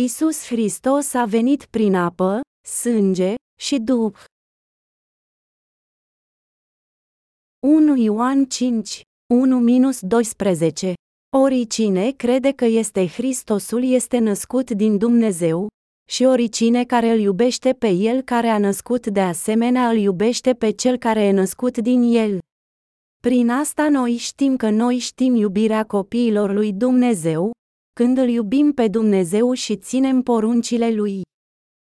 Isus Hristos a venit prin apă, sânge și Duh. 1 Ioan 5, 1-12 Oricine crede că este Hristosul este născut din Dumnezeu, și oricine care îl iubește pe El care a născut de asemenea îl iubește pe Cel care e născut din El. Prin asta noi știm că noi știm iubirea copiilor lui Dumnezeu, când îl iubim pe Dumnezeu și ținem poruncile lui.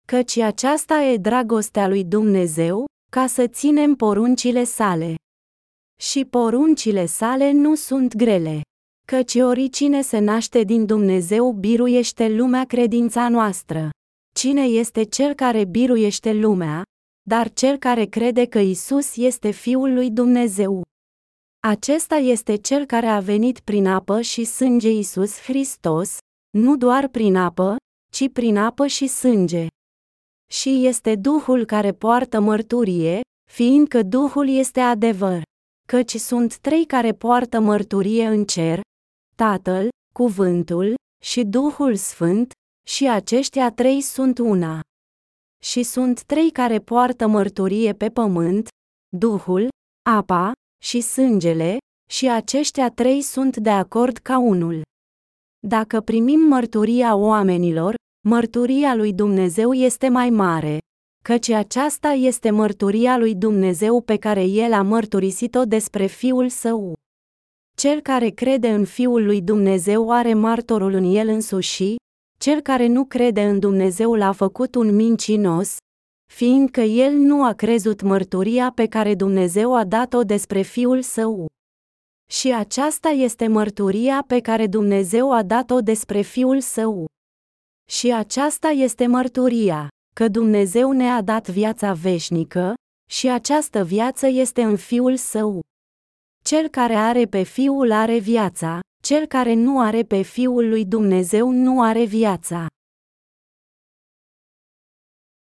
Căci aceasta e dragostea lui Dumnezeu, ca să ținem poruncile sale. Și poruncile sale nu sunt grele. Căci oricine se naște din Dumnezeu biruiește lumea credința noastră. Cine este cel care biruiește lumea, dar cel care crede că Isus este Fiul lui Dumnezeu. Acesta este cel care a venit prin apă și sânge Isus Hristos, nu doar prin apă, ci prin apă și sânge. Și este Duhul care poartă mărturie, fiindcă Duhul este adevăr. Căci sunt trei care poartă mărturie în cer, Tatăl, Cuvântul și Duhul Sfânt, și aceștia trei sunt una. Și sunt trei care poartă mărturie pe pământ, Duhul, apa și sângele, și aceștia trei sunt de acord ca unul. Dacă primim mărturia oamenilor, mărturia lui Dumnezeu este mai mare, căci aceasta este mărturia lui Dumnezeu pe care El a mărturisit-o despre Fiul Său. Cel care crede în Fiul lui Dumnezeu are martorul în el însuși, cel care nu crede în Dumnezeu l-a făcut un mincinos, fiindcă el nu a crezut mărturia pe care Dumnezeu a dat-o despre Fiul Său. Și aceasta este mărturia pe care Dumnezeu a dat-o despre Fiul Său. Și aceasta este mărturia, că Dumnezeu ne-a dat viața veșnică, și această viață este în Fiul Său. Cel care are pe Fiul are viața, cel care nu are pe Fiul lui Dumnezeu nu are viața.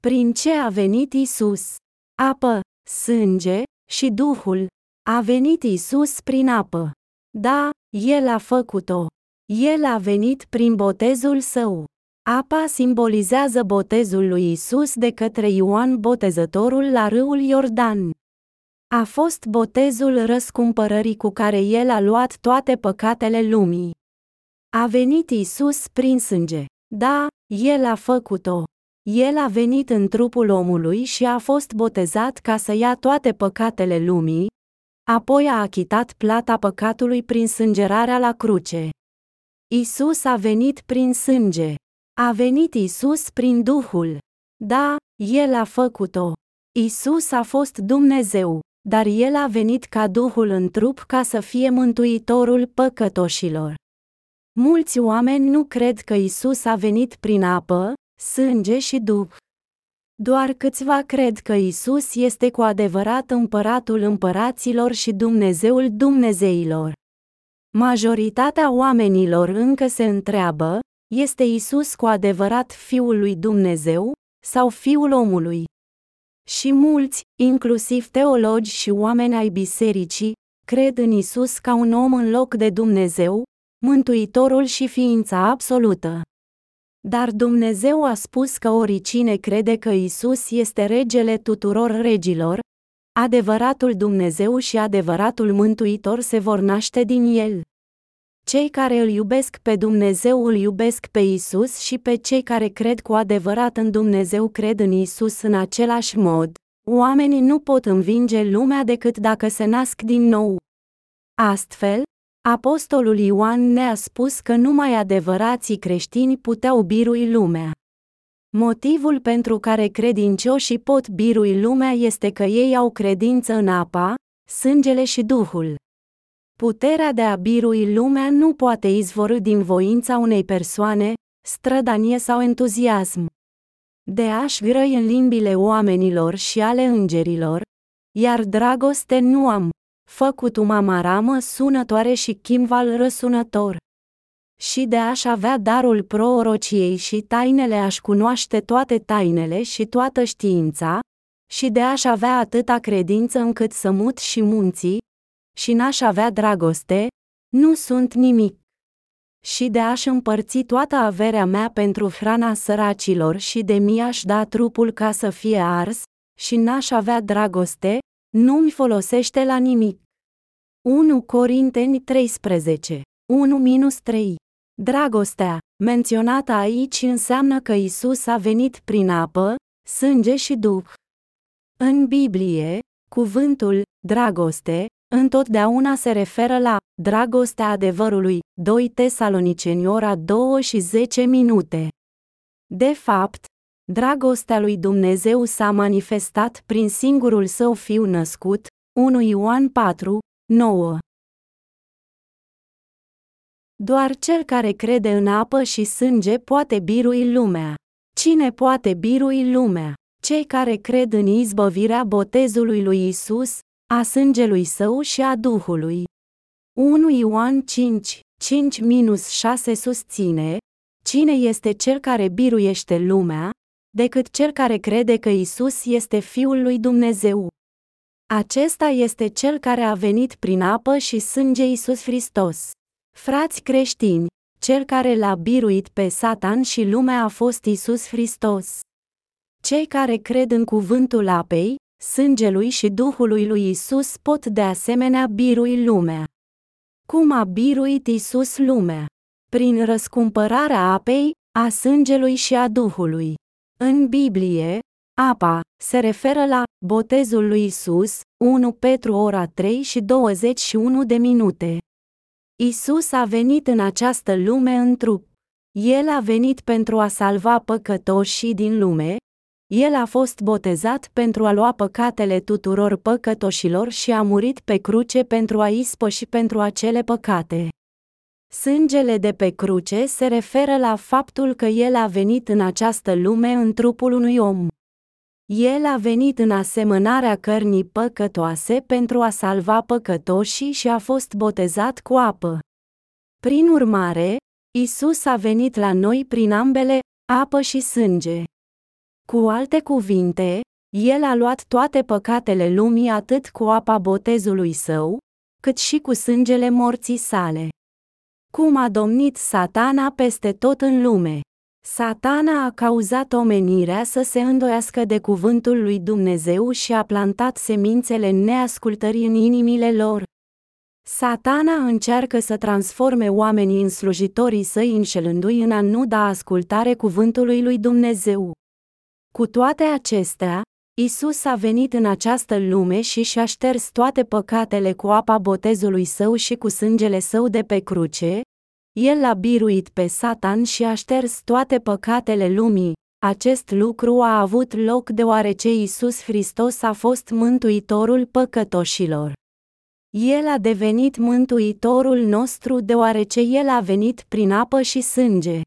Prin ce a venit Isus? Apă, sânge și Duhul. A venit Isus prin apă. Da, El a făcut-o. El a venit prin botezul său. Apa simbolizează botezul lui Isus de către Ioan Botezătorul la râul Iordan. A fost botezul răscumpărării cu care el a luat toate păcatele lumii. A venit Isus prin sânge. Da, el a făcut-o. El a venit în trupul omului și a fost botezat ca să ia toate păcatele lumii, apoi a achitat plata păcatului prin sângerarea la cruce. Isus a venit prin sânge. A venit Isus prin Duhul. Da, El a făcut-o. Isus a fost Dumnezeu dar el a venit ca Duhul în trup ca să fie mântuitorul păcătoșilor. Mulți oameni nu cred că Isus a venit prin apă, sânge și Duh. Doar câțiva cred că Isus este cu adevărat împăratul împăraților și Dumnezeul Dumnezeilor. Majoritatea oamenilor încă se întreabă, este Isus cu adevărat Fiul lui Dumnezeu, sau Fiul omului? Și mulți, inclusiv teologi și oameni ai bisericii, cred în Isus ca un om în loc de Dumnezeu, Mântuitorul și ființa absolută. Dar Dumnezeu a spus că oricine crede că Isus este regele tuturor regilor, adevăratul Dumnezeu și adevăratul Mântuitor se vor naște din el. Cei care îl iubesc pe Dumnezeu îl iubesc pe Isus și pe cei care cred cu adevărat în Dumnezeu cred în Isus în același mod. Oamenii nu pot învinge lumea decât dacă se nasc din nou. Astfel, Apostolul Ioan ne-a spus că numai adevărații creștini puteau birui lumea. Motivul pentru care credincioșii pot birui lumea este că ei au credință în apa, sângele și Duhul. Puterea de a birui lumea nu poate izvorâ din voința unei persoane, strădanie sau entuziasm. De aș grăi în limbile oamenilor și ale îngerilor, iar dragoste nu am, făcut umamaramă sunătoare și chimval răsunător. Și de aș avea darul proorociei și tainele aș cunoaște toate tainele și toată știința, și de aș avea atâta credință încât să mut și munții, și n-aș avea dragoste, nu sunt nimic. și de a-și împărți toată averea mea pentru hrana săracilor și de mi-aș da trupul ca să fie ars, și n-aș avea dragoste, nu-mi folosește la nimic. 1 Corinteni 13 1-3 Dragostea, menționată aici înseamnă că Isus a venit prin apă, sânge și duh. În Biblie, cuvântul dragoste întotdeauna se referă la dragostea adevărului, 2 Tesaloniceni ora 2 și 10 minute. De fapt, dragostea lui Dumnezeu s-a manifestat prin singurul său fiu născut, 1 Ioan 4, 9. Doar cel care crede în apă și sânge poate birui lumea. Cine poate birui lumea? Cei care cred în izbăvirea botezului lui Isus, a sângelui său și a Duhului. 1 Ioan 5, 5-6 susține, Cine este cel care biruiește lumea, decât cel care crede că Isus este Fiul lui Dumnezeu. Acesta este cel care a venit prin apă și sânge Isus Hristos. Frați creștini, cel care l-a biruit pe Satan și lumea a fost Isus Hristos. Cei care cred în cuvântul apei, sângelui și Duhului lui Isus pot de asemenea birui lumea. Cum a biruit Isus lumea? Prin răscumpărarea apei, a sângelui și a Duhului. În Biblie, apa se referă la botezul lui Isus, 1 Petru ora 3 și 21 de minute. Isus a venit în această lume în trup. El a venit pentru a salva păcătoșii din lume, el a fost botezat pentru a lua păcatele tuturor păcătoșilor și a murit pe cruce pentru a ispăși pentru acele păcate. Sângele de pe cruce se referă la faptul că el a venit în această lume în trupul unui om. El a venit în asemănarea cărnii păcătoase pentru a salva păcătoșii și a fost botezat cu apă. Prin urmare, Isus a venit la noi prin ambele, apă și sânge. Cu alte cuvinte, El a luat toate păcatele lumii atât cu apa botezului său, cât și cu sângele morții sale. Cum a domnit satana peste tot în lume. Satana a cauzat omenirea să se îndoiască de cuvântul lui Dumnezeu și a plantat semințele neascultării în inimile lor. Satana încearcă să transforme oamenii în slujitorii săi înșelându-i în a nu da ascultare cuvântului lui Dumnezeu. Cu toate acestea, Isus a venit în această lume și și-a șters toate păcatele cu apa botezului său și cu sângele său de pe cruce, el l-a biruit pe Satan și a șters toate păcatele lumii. Acest lucru a avut loc deoarece Isus Hristos a fost mântuitorul păcătoșilor. El a devenit mântuitorul nostru deoarece El a venit prin apă și sânge.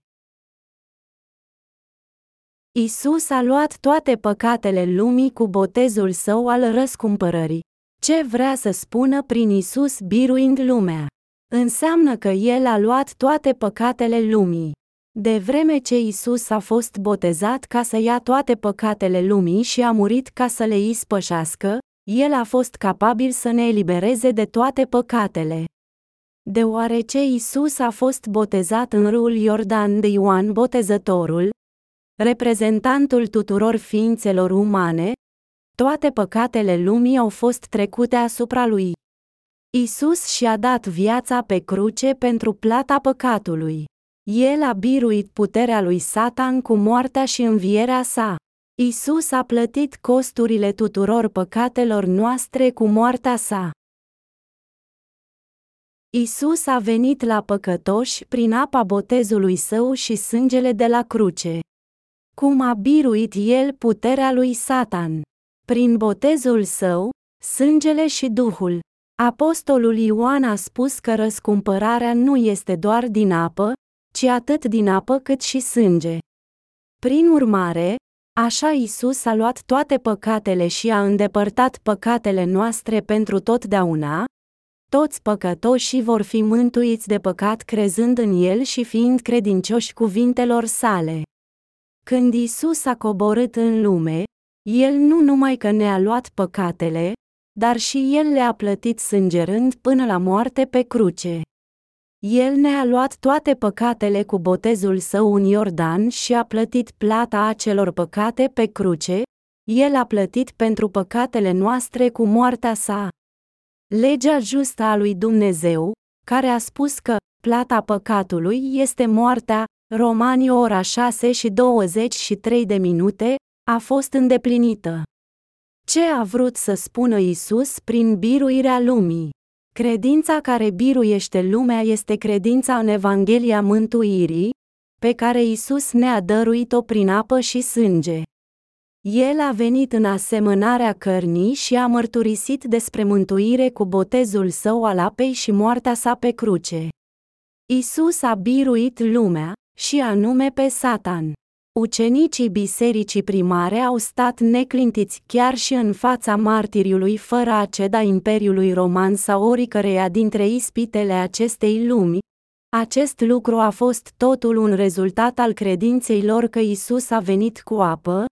Isus a luat toate păcatele lumii cu botezul său al răscumpărării. Ce vrea să spună prin Isus biruind lumea? Înseamnă că El a luat toate păcatele lumii. De vreme ce Isus a fost botezat ca să ia toate păcatele lumii și a murit ca să le ispășească, El a fost capabil să ne elibereze de toate păcatele. Deoarece Isus a fost botezat în râul Iordan de Ioan Botezătorul, reprezentantul tuturor ființelor umane, toate păcatele lumii au fost trecute asupra lui. Isus și-a dat viața pe cruce pentru plata păcatului. El a biruit puterea lui Satan cu moartea și învierea sa. Isus a plătit costurile tuturor păcatelor noastre cu moartea sa. Isus a venit la păcătoși prin apa botezului său și sângele de la cruce. Cum a biruit el puterea lui Satan? Prin botezul său, sângele și Duhul. Apostolul Ioan a spus că răscumpărarea nu este doar din apă, ci atât din apă cât și sânge. Prin urmare, așa Isus a luat toate păcatele și a îndepărtat păcatele noastre pentru totdeauna, toți păcătoșii vor fi mântuiți de păcat crezând în El și fiind credincioși cuvintelor sale. Când Isus a coborât în lume, El nu numai că ne-a luat păcatele, dar și El le-a plătit sângerând până la moarte pe cruce. El ne-a luat toate păcatele cu botezul său în Iordan și a plătit plata acelor păcate pe cruce, el a plătit pentru păcatele noastre cu moartea sa. Legea justă a lui Dumnezeu, care a spus că plata păcatului este moartea, Romani ora 6 și 23 de minute, a fost îndeplinită. Ce a vrut să spună Isus prin biruirea lumii? Credința care biruiește lumea este credința în Evanghelia mântuirii, pe care Isus ne-a dăruit-o prin apă și sânge. El a venit în asemănarea cărnii și a mărturisit despre mântuire cu botezul său al apei și moartea sa pe cruce. Isus a biruit lumea, și anume pe Satan. Ucenicii bisericii primare au stat neclintiți chiar și în fața martiriului fără a ceda Imperiului Roman sau oricăreia dintre ispitele acestei lumi. Acest lucru a fost totul un rezultat al credinței lor că Isus a venit cu apă,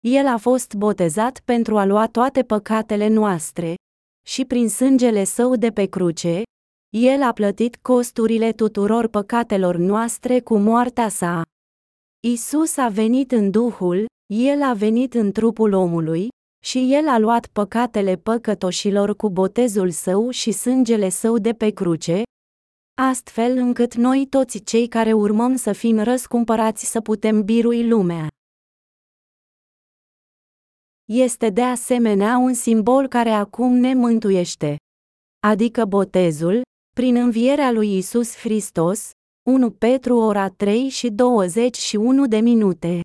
el a fost botezat pentru a lua toate păcatele noastre, și prin sângele său de pe cruce, el a plătit costurile tuturor păcatelor noastre cu moartea sa. Isus a venit în Duhul, El a venit în trupul omului, și El a luat păcatele păcătoșilor cu botezul său și sângele său de pe cruce, astfel încât noi toți cei care urmăm să fim răscumpărați să putem birui lumea. Este de asemenea un simbol care acum ne mântuiește. Adică botezul, prin învierea lui Isus Hristos, 1 Petru ora 3 și 21 de minute.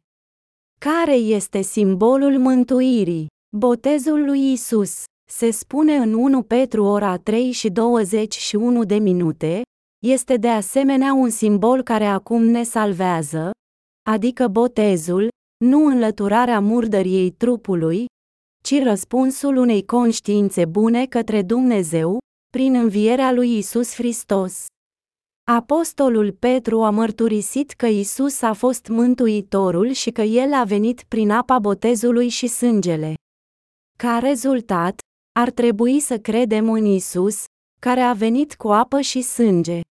Care este simbolul mântuirii? Botezul lui Isus. Se spune în 1 Petru ora 3 și 21 de minute, este de asemenea un simbol care acum ne salvează, adică botezul, nu înlăturarea murdăriei trupului, ci răspunsul unei conștiințe bune către Dumnezeu, prin învierea lui Isus Hristos. Apostolul Petru a mărturisit că Isus a fost mântuitorul și că el a venit prin apa botezului și sângele. Ca rezultat, ar trebui să credem în Isus, care a venit cu apă și sânge.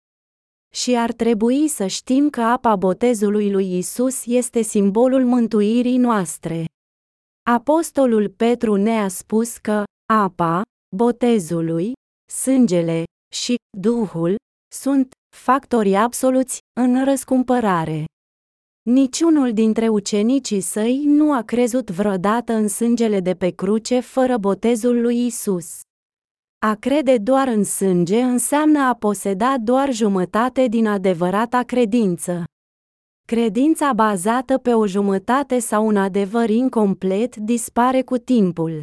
Și ar trebui să știm că apa botezului lui Isus este simbolul mântuirii noastre. Apostolul Petru ne-a spus că apa, botezului, sângele și Duhul sunt factori absoluți în răscumpărare. Niciunul dintre ucenicii săi nu a crezut vreodată în sângele de pe cruce fără botezul lui Isus. A crede doar în sânge înseamnă a poseda doar jumătate din adevărata credință. Credința bazată pe o jumătate sau un adevăr incomplet dispare cu timpul.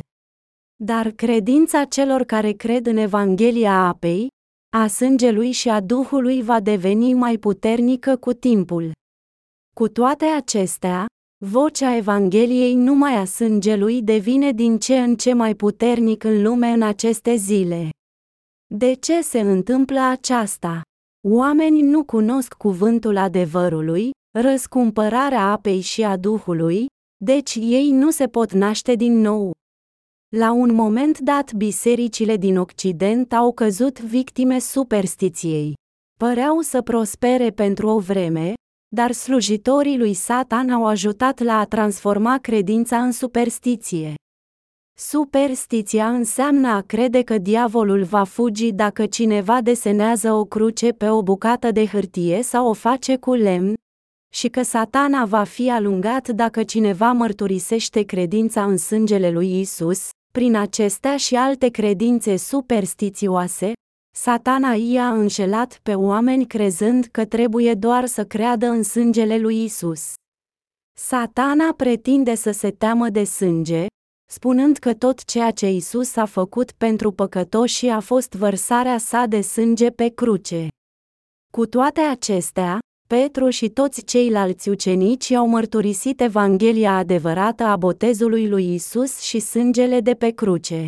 Dar credința celor care cred în Evanghelia apei, a sângelui și a Duhului va deveni mai puternică cu timpul. Cu toate acestea, vocea Evangheliei numai a sângelui devine din ce în ce mai puternic în lume în aceste zile. De ce se întâmplă aceasta? Oamenii nu cunosc cuvântul adevărului, răscumpărarea apei și a Duhului, deci ei nu se pot naște din nou. La un moment dat bisericile din Occident au căzut victime superstiției. Păreau să prospere pentru o vreme, dar slujitorii lui Satan au ajutat la a transforma credința în superstiție. Superstiția înseamnă a crede că diavolul va fugi dacă cineva desenează o cruce pe o bucată de hârtie sau o face cu lemn, și că satana va fi alungat dacă cineva mărturisește credința în sângele lui Isus, prin acestea și alte credințe superstițioase, satana i-a înșelat pe oameni crezând că trebuie doar să creadă în sângele lui Isus. Satana pretinde să se teamă de sânge, spunând că tot ceea ce Isus a făcut pentru păcătoși a fost vărsarea sa de sânge pe cruce. Cu toate acestea, Petru și toți ceilalți ucenici au mărturisit Evanghelia adevărată a botezului lui Isus și sângele de pe cruce.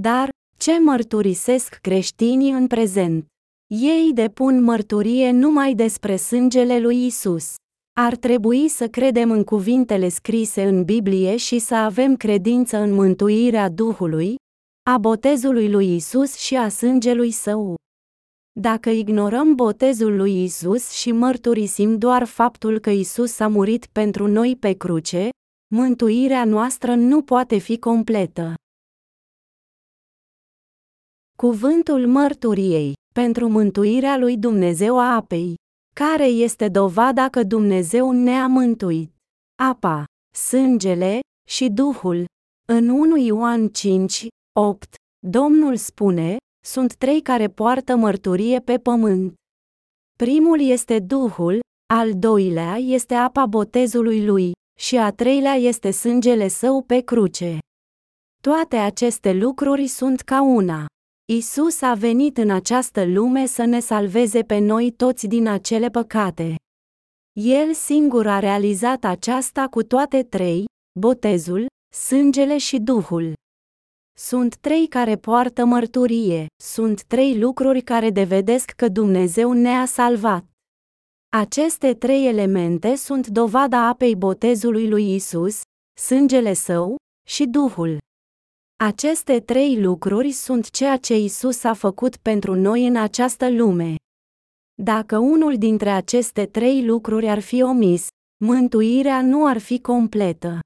Dar, ce mărturisesc creștinii în prezent? Ei depun mărturie numai despre sângele lui Isus. Ar trebui să credem în cuvintele scrise în Biblie și să avem credință în mântuirea Duhului, a botezului lui Isus și a sângelui său. Dacă ignorăm botezul lui Isus și mărturisim doar faptul că Isus a murit pentru noi pe cruce, mântuirea noastră nu poate fi completă. Cuvântul mărturiei pentru mântuirea lui Dumnezeu a apei. Care este dovada că Dumnezeu ne-a mântuit? Apa, sângele și Duhul. În 1 Ioan 5, 8, Domnul spune, sunt trei care poartă mărturie pe pământ. Primul este Duhul, al doilea este apa botezului lui, și a treilea este sângele său pe cruce. Toate aceste lucruri sunt ca una. Isus a venit în această lume să ne salveze pe noi toți din acele păcate. El singur a realizat aceasta cu toate trei, botezul, sângele și Duhul. Sunt trei care poartă mărturie, sunt trei lucruri care devedesc că Dumnezeu ne-a salvat. Aceste trei elemente sunt dovada apei botezului lui Isus, sângele său și Duhul. Aceste trei lucruri sunt ceea ce Isus a făcut pentru noi în această lume. Dacă unul dintre aceste trei lucruri ar fi omis, mântuirea nu ar fi completă.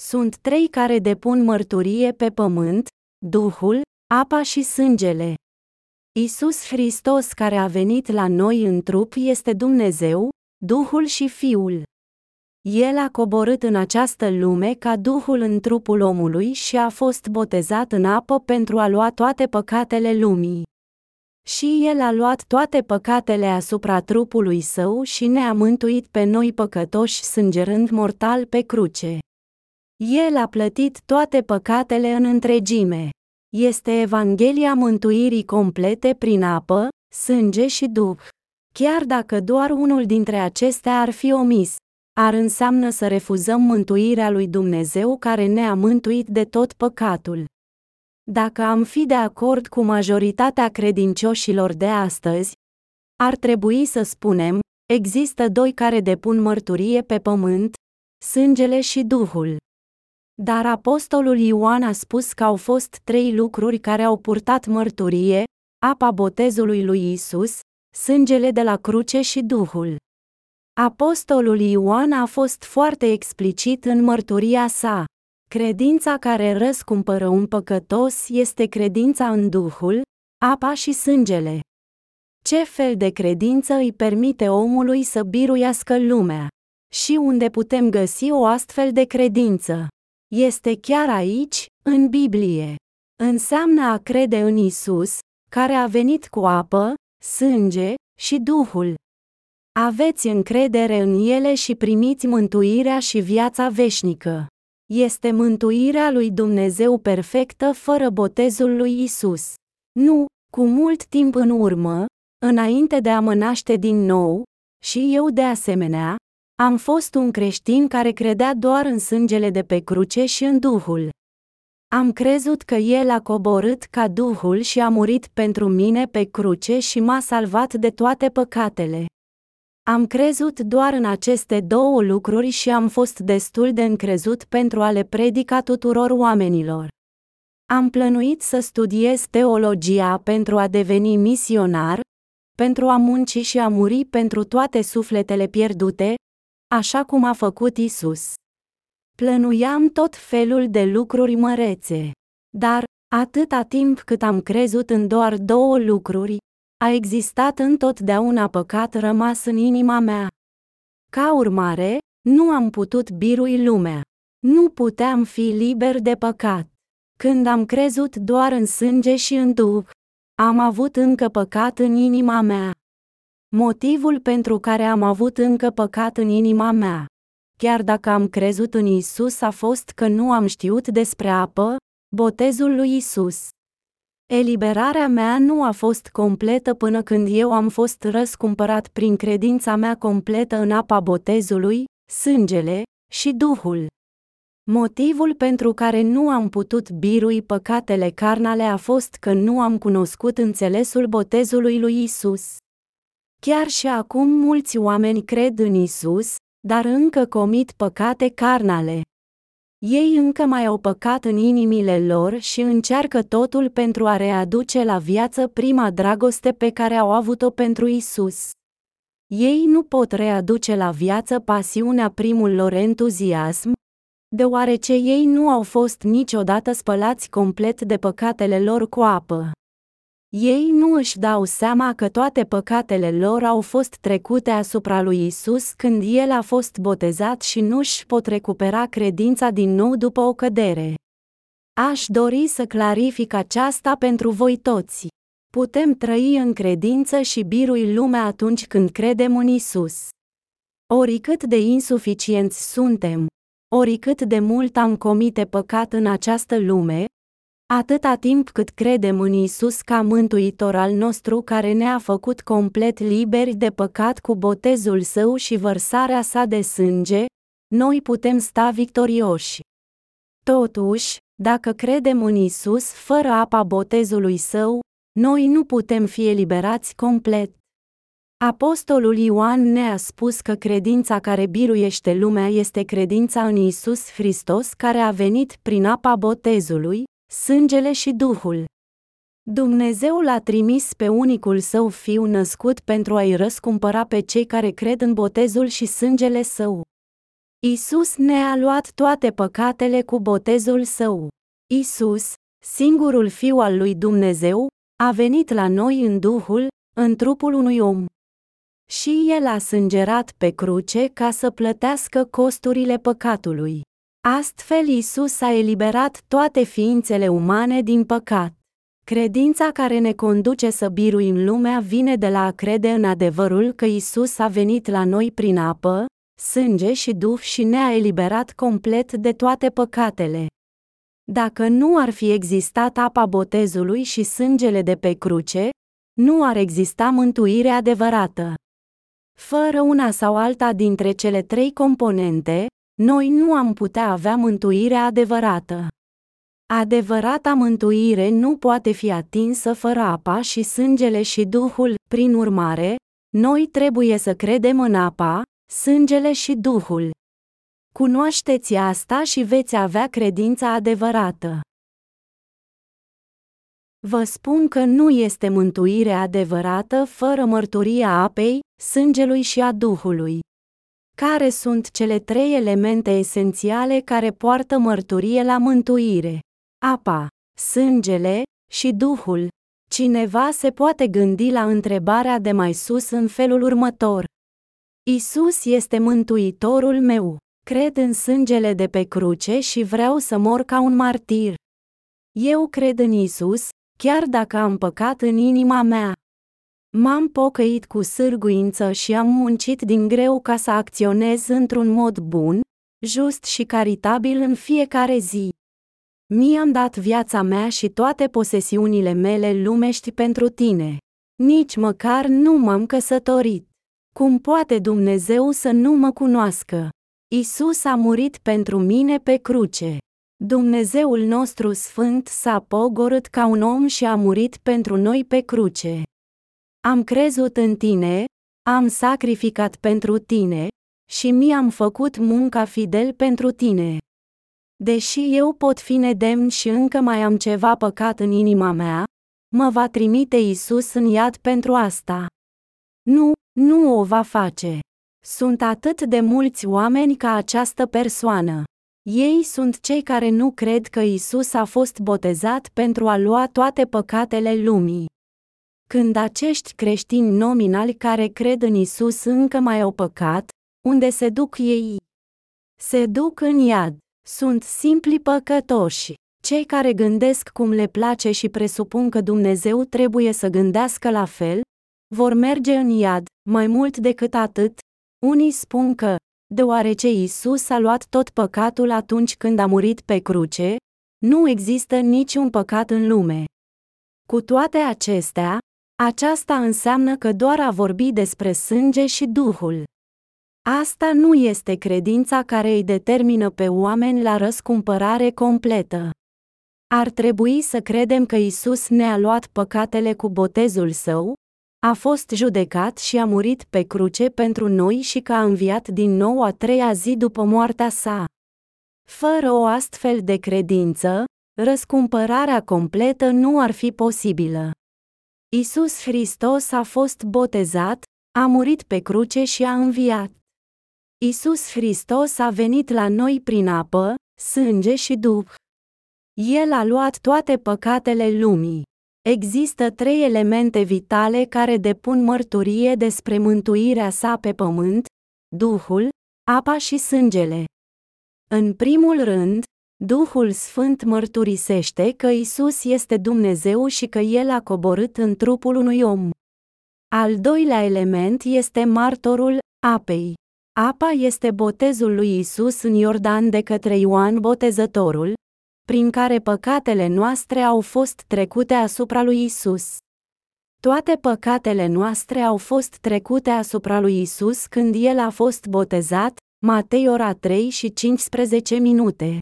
Sunt trei care depun mărturie pe pământ, Duhul, apa și sângele. Isus Hristos care a venit la noi în trup este Dumnezeu, Duhul și Fiul. El a coborât în această lume ca Duhul în trupul omului și a fost botezat în apă pentru a lua toate păcatele lumii. Și El a luat toate păcatele asupra trupului său și ne-a mântuit pe noi păcătoși sângerând mortal pe cruce. El a plătit toate păcatele în întregime. Este Evanghelia mântuirii complete prin apă, sânge și duh. Chiar dacă doar unul dintre acestea ar fi omis, ar înseamnă să refuzăm mântuirea lui Dumnezeu care ne-a mântuit de tot păcatul. Dacă am fi de acord cu majoritatea credincioșilor de astăzi, ar trebui să spunem, există doi care depun mărturie pe pământ, sângele și Duhul. Dar apostolul Ioan a spus că au fost trei lucruri care au purtat mărturie, apa botezului lui Isus, sângele de la cruce și Duhul. Apostolul Ioan a fost foarte explicit în mărturia sa. Credința care răscumpără un păcătos este credința în Duhul, apa și sângele. Ce fel de credință îi permite omului să biruiască lumea? Și unde putem găsi o astfel de credință? Este chiar aici, în Biblie. Înseamnă a crede în Isus, care a venit cu apă, sânge și Duhul. Aveți încredere în ele și primiți mântuirea și viața veșnică. Este mântuirea lui Dumnezeu perfectă fără botezul lui Isus. Nu, cu mult timp în urmă, înainte de a mă naște din nou, și eu de asemenea, am fost un creștin care credea doar în sângele de pe cruce și în Duhul. Am crezut că El a coborât ca Duhul și a murit pentru mine pe cruce și m-a salvat de toate păcatele. Am crezut doar în aceste două lucruri și am fost destul de încrezut pentru a le predica tuturor oamenilor. Am plănuit să studiez teologia pentru a deveni misionar, pentru a munci și a muri pentru toate sufletele pierdute, așa cum a făcut Isus. Plănuiam tot felul de lucruri mărețe. Dar, atâta timp cât am crezut în doar două lucruri, a existat întotdeauna păcat rămas în inima mea. Ca urmare, nu am putut birui lumea. Nu puteam fi liber de păcat. Când am crezut doar în sânge și în duh, am avut încă păcat în inima mea. Motivul pentru care am avut încă păcat în inima mea, chiar dacă am crezut în Isus, a fost că nu am știut despre apă, botezul lui Isus. Eliberarea mea nu a fost completă până când eu am fost răscumpărat prin credința mea completă în apa botezului, sângele și Duhul. Motivul pentru care nu am putut birui păcatele carnale a fost că nu am cunoscut înțelesul botezului lui Isus. Chiar și acum mulți oameni cred în Isus, dar încă comit păcate carnale. Ei încă mai au păcat în inimile lor și încearcă totul pentru a readuce la viață prima dragoste pe care au avut-o pentru Isus. Ei nu pot readuce la viață pasiunea primul lor entuziasm, deoarece ei nu au fost niciodată spălați complet de păcatele lor cu apă. Ei nu își dau seama că toate păcatele lor au fost trecute asupra lui Isus când el a fost botezat și nu își pot recupera credința din nou după o cădere. Aș dori să clarific aceasta pentru voi toți. Putem trăi în credință și birui lumea atunci când credem în Isus. Oricât de insuficienți suntem, oricât de mult am comite păcat în această lume, Atâta timp cât credem în Isus ca mântuitor al nostru care ne-a făcut complet liberi de păcat cu botezul său și vărsarea sa de sânge, noi putem sta victorioși. Totuși, dacă credem în Isus fără apa botezului său, noi nu putem fi eliberați complet. Apostolul Ioan ne-a spus că credința care biruiește lumea este credința în Isus Hristos care a venit prin apa botezului, sângele și Duhul. Dumnezeu l-a trimis pe unicul său fiu născut pentru a-i răscumpăra pe cei care cred în botezul și sângele său. Isus ne-a luat toate păcatele cu botezul său. Isus, singurul fiu al lui Dumnezeu, a venit la noi în Duhul, în trupul unui om. Și el a sângerat pe cruce ca să plătească costurile păcatului. Astfel Isus a eliberat toate ființele umane din păcat. Credința care ne conduce să biruim lumea vine de la a crede în adevărul că Isus a venit la noi prin apă, sânge și duh și ne-a eliberat complet de toate păcatele. Dacă nu ar fi existat apa botezului și sângele de pe cruce, nu ar exista mântuire adevărată. Fără una sau alta dintre cele trei componente, noi nu am putea avea mântuirea adevărată. Adevărata mântuire nu poate fi atinsă fără apa și sângele și Duhul, prin urmare, noi trebuie să credem în apa, sângele și Duhul. Cunoașteți asta și veți avea credința adevărată. Vă spun că nu este mântuire adevărată fără mărturia apei, sângelui și a Duhului. Care sunt cele trei elemente esențiale care poartă mărturie la mântuire? Apa, sângele și Duhul. Cineva se poate gândi la întrebarea de mai sus în felul următor. Isus este mântuitorul meu. Cred în sângele de pe cruce și vreau să mor ca un martir. Eu cred în Isus, chiar dacă am păcat în inima mea. M-am pocăit cu sârguință și am muncit din greu ca să acționez într-un mod bun, just și caritabil în fiecare zi. Mi-am dat viața mea și toate posesiunile mele lumești pentru tine. Nici măcar nu m-am căsătorit. Cum poate Dumnezeu să nu mă cunoască? Isus a murit pentru mine pe cruce. Dumnezeul nostru sfânt s-a pogorât ca un om și a murit pentru noi pe cruce. Am crezut în tine, am sacrificat pentru tine, și mi-am făcut munca fidel pentru tine. Deși eu pot fi nedemn și încă mai am ceva păcat în inima mea, mă va trimite Isus în iad pentru asta. Nu, nu o va face. Sunt atât de mulți oameni ca această persoană. Ei sunt cei care nu cred că Isus a fost botezat pentru a lua toate păcatele lumii. Când acești creștini nominali care cred în Isus încă mai au păcat, unde se duc ei? Se duc în iad. Sunt simpli păcătoși. Cei care gândesc cum le place și presupun că Dumnezeu trebuie să gândească la fel, vor merge în iad, mai mult decât atât. Unii spun că, deoarece Isus a luat tot păcatul atunci când a murit pe cruce, nu există niciun păcat în lume. Cu toate acestea, aceasta înseamnă că doar a vorbi despre sânge și Duhul. Asta nu este credința care îi determină pe oameni la răscumpărare completă. Ar trebui să credem că Isus ne-a luat păcatele cu botezul său, a fost judecat și a murit pe cruce pentru noi și că a înviat din nou a treia zi după moartea sa. Fără o astfel de credință, răscumpărarea completă nu ar fi posibilă. Isus Hristos a fost botezat, a murit pe cruce și a înviat. Isus Hristos a venit la noi prin apă, sânge și duh. El a luat toate păcatele lumii. Există trei elemente vitale care depun mărturie despre mântuirea sa pe pământ: Duhul, apa și sângele. În primul rând, Duhul Sfânt mărturisește că Isus este Dumnezeu și că El a coborât în trupul unui om. Al doilea element este martorul apei. Apa este botezul lui Isus în Iordan de către Ioan Botezătorul, prin care păcatele noastre au fost trecute asupra lui Isus. Toate păcatele noastre au fost trecute asupra lui Isus când el a fost botezat, Matei ora 3 și 15 minute.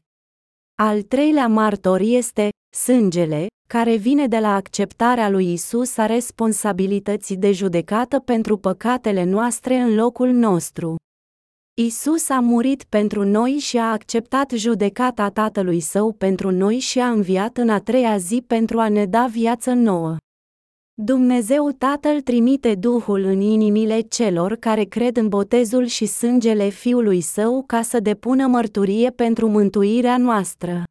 Al treilea martor este sângele, care vine de la acceptarea lui Isus a responsabilității de judecată pentru păcatele noastre în locul nostru. Isus a murit pentru noi și a acceptat judecata Tatălui Său pentru noi și a înviat în a treia zi pentru a ne da viață nouă. Dumnezeu Tatăl trimite Duhul în inimile celor care cred în botezul și sângele Fiului Său ca să depună mărturie pentru mântuirea noastră.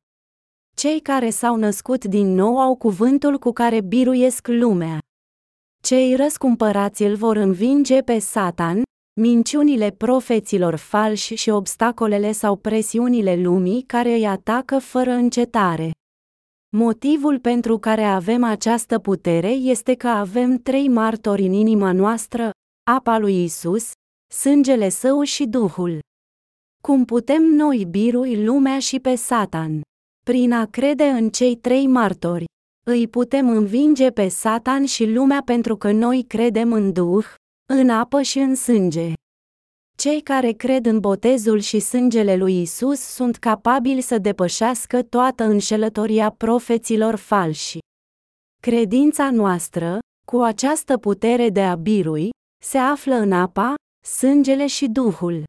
Cei care s-au născut din nou au cuvântul cu care biruiesc lumea. Cei răscumpărați îl vor învinge pe Satan, minciunile profeților falși și obstacolele sau presiunile lumii care îi atacă fără încetare. Motivul pentru care avem această putere este că avem trei martori în inima noastră, apa lui Isus, sângele său și Duhul. Cum putem noi birui lumea și pe Satan? Prin a crede în cei trei martori. Îi putem învinge pe Satan și lumea pentru că noi credem în Duh, în apă și în sânge. Cei care cred în botezul și sângele lui Isus sunt capabili să depășească toată înșelătoria profeților falși. Credința noastră, cu această putere de a birui, se află în apa, sângele și Duhul.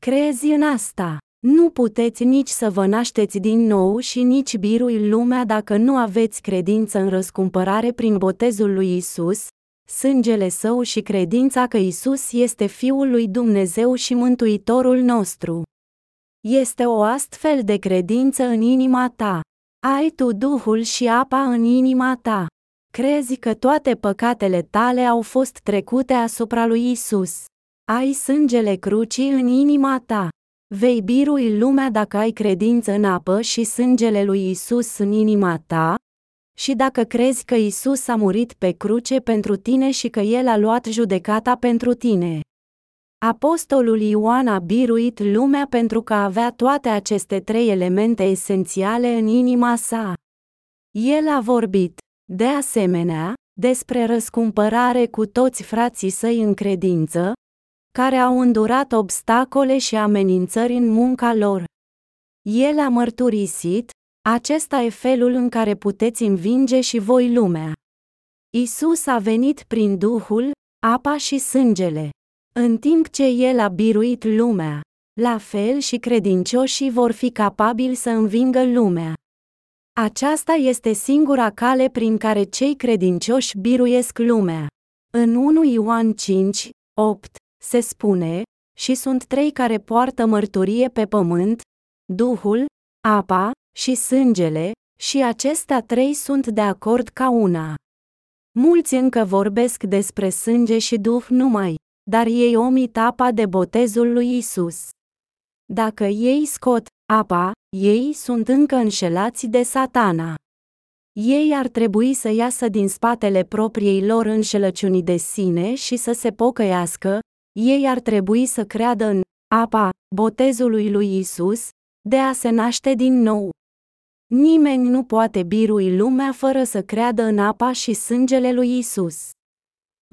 Crezi în asta? Nu puteți nici să vă nașteți din nou și nici birui lumea dacă nu aveți credință în răscumpărare prin botezul lui Isus, sângele său și credința că Isus este Fiul lui Dumnezeu și Mântuitorul nostru. Este o astfel de credință în inima ta. Ai tu Duhul și apa în inima ta. Crezi că toate păcatele tale au fost trecute asupra lui Isus. Ai sângele crucii în inima ta. Vei birui lumea dacă ai credință în apă și sângele lui Isus în inima ta, și dacă crezi că Isus a murit pe cruce pentru tine și că El a luat judecata pentru tine. Apostolul Ioan a biruit lumea pentru că avea toate aceste trei elemente esențiale în inima sa. El a vorbit, de asemenea, despre răscumpărare cu toți frații săi în credință, care au îndurat obstacole și amenințări în munca lor. El a mărturisit, acesta e felul în care puteți învinge și voi lumea. Isus a venit prin Duhul, apa și sângele. În timp ce El a biruit lumea, la fel și credincioșii vor fi capabili să învingă lumea. Aceasta este singura cale prin care cei credincioși biruiesc lumea. În 1 Ioan 5, 8, se spune, și sunt trei care poartă mărturie pe pământ, Duhul, apa și sângele, și acestea trei sunt de acord ca una. Mulți încă vorbesc despre sânge și duh numai, dar ei omit apa de botezul lui Isus. Dacă ei scot apa, ei sunt încă înșelați de satana. Ei ar trebui să iasă din spatele propriei lor înșelăciuni de sine și să se pocăiască, ei ar trebui să creadă în apa botezului lui Isus, de a se naște din nou. Nimeni nu poate birui lumea fără să creadă în apa și sângele lui Isus.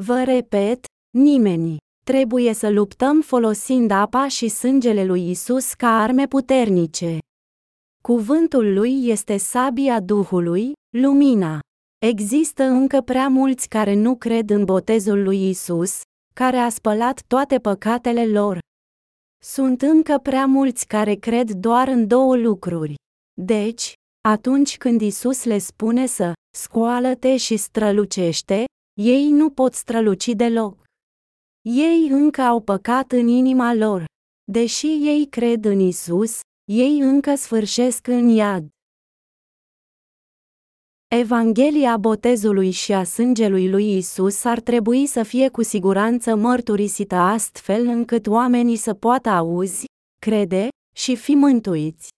Vă repet, nimeni. Trebuie să luptăm folosind apa și sângele lui Isus ca arme puternice. Cuvântul lui este sabia Duhului, lumina. Există încă prea mulți care nu cred în botezul lui Isus, care a spălat toate păcatele lor. Sunt încă prea mulți care cred doar în două lucruri. Deci, atunci când Isus le spune să scoală-te și strălucește, ei nu pot străluci deloc. Ei încă au păcat în inima lor. Deși ei cred în Isus, ei încă sfârșesc în iad. Evanghelia botezului și a sângelui lui Isus ar trebui să fie cu siguranță mărturisită astfel încât oamenii să poată auzi, crede și fi mântuiți.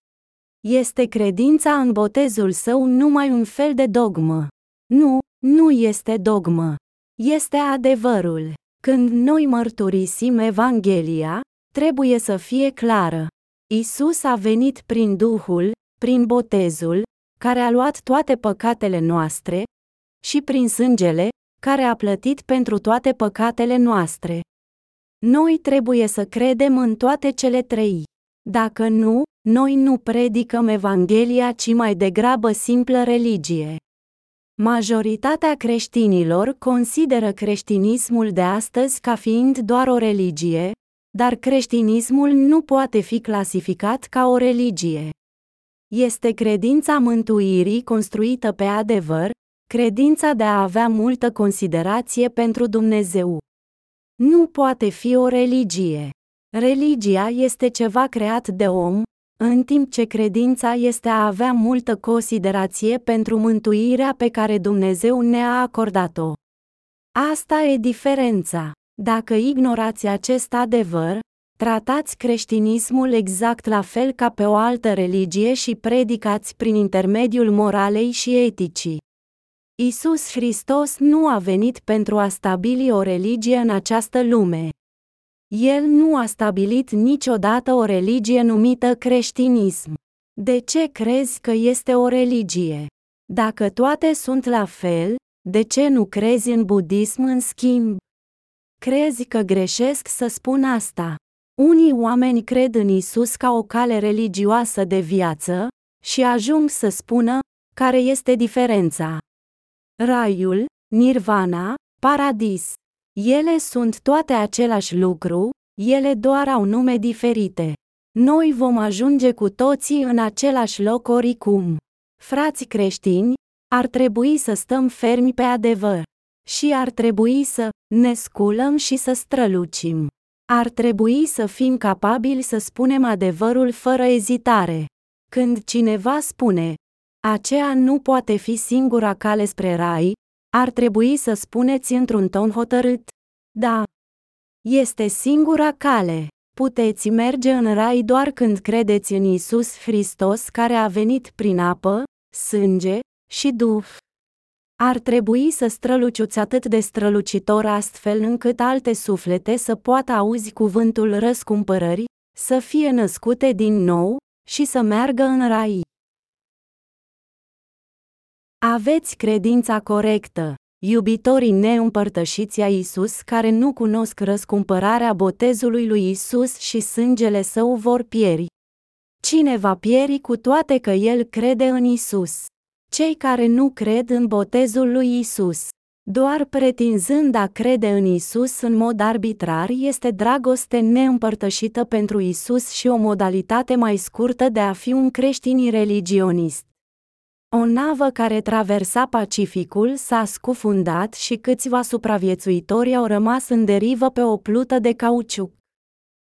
Este credința în botezul său numai un fel de dogmă. Nu, nu este dogmă. Este adevărul. Când noi mărturisim Evanghelia, trebuie să fie clară. Isus a venit prin Duhul, prin botezul, care a luat toate păcatele noastre, și prin sângele, care a plătit pentru toate păcatele noastre. Noi trebuie să credem în toate cele trei. Dacă nu, noi nu predicăm Evanghelia, ci mai degrabă simplă religie. Majoritatea creștinilor consideră creștinismul de astăzi ca fiind doar o religie, dar creștinismul nu poate fi clasificat ca o religie. Este credința mântuirii construită pe adevăr, credința de a avea multă considerație pentru Dumnezeu. Nu poate fi o religie. Religia este ceva creat de om, în timp ce credința este a avea multă considerație pentru mântuirea pe care Dumnezeu ne-a acordat-o. Asta e diferența. Dacă ignorați acest adevăr, tratați creștinismul exact la fel ca pe o altă religie și predicați prin intermediul moralei și eticii. Isus Hristos nu a venit pentru a stabili o religie în această lume. El nu a stabilit niciodată o religie numită creștinism. De ce crezi că este o religie? Dacă toate sunt la fel, de ce nu crezi în budism în schimb? Crezi că greșesc să spun asta? Unii oameni cred în Isus ca o cale religioasă de viață și ajung să spună care este diferența. Raiul, nirvana, paradis. Ele sunt toate același lucru, ele doar au nume diferite. Noi vom ajunge cu toții în același loc oricum. Frați creștini, ar trebui să stăm fermi pe adevăr. Și ar trebui să ne sculăm și să strălucim. Ar trebui să fim capabili să spunem adevărul fără ezitare. Când cineva spune, aceea nu poate fi singura cale spre rai, ar trebui să spuneți într-un ton hotărât, da. Este singura cale. Puteți merge în rai doar când credeți în Isus Hristos care a venit prin apă, sânge și duh. Ar trebui să străluciuți atât de strălucitor astfel încât alte suflete să poată auzi cuvântul răscumpărării, să fie născute din nou și să meargă în rai. Aveți credința corectă, iubitorii neîmpărtășiți a Isus care nu cunosc răscumpărarea botezului lui Isus și sângele său vor pieri. Cine va pieri cu toate că el crede în Isus? Cei care nu cred în botezul lui Isus. Doar pretinzând a crede în Isus în mod arbitrar este dragoste neîmpărtășită pentru Isus și o modalitate mai scurtă de a fi un creștin religionist. O navă care traversa Pacificul s-a scufundat și câțiva supraviețuitori au rămas în derivă pe o plută de cauciuc.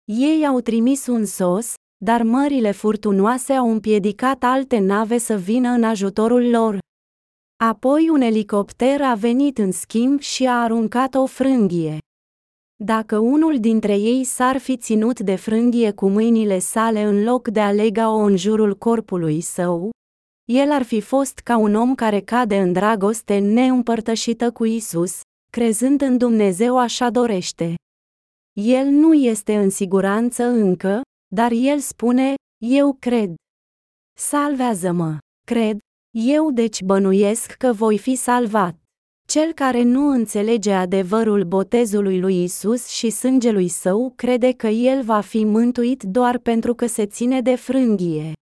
Ei au trimis un sos, dar mările furtunoase au împiedicat alte nave să vină în ajutorul lor. Apoi un elicopter a venit în schimb și a aruncat o frânghie. Dacă unul dintre ei s-ar fi ținut de frânghie cu mâinile sale în loc de a lega-o în jurul corpului său, el ar fi fost ca un om care cade în dragoste neîmpărtășită cu Isus, crezând în Dumnezeu așa dorește. El nu este în siguranță încă, dar el spune, eu cred. Salvează-mă, cred, eu deci bănuiesc că voi fi salvat. Cel care nu înțelege adevărul botezului lui Isus și sângelui său crede că el va fi mântuit doar pentru că se ține de frânghie.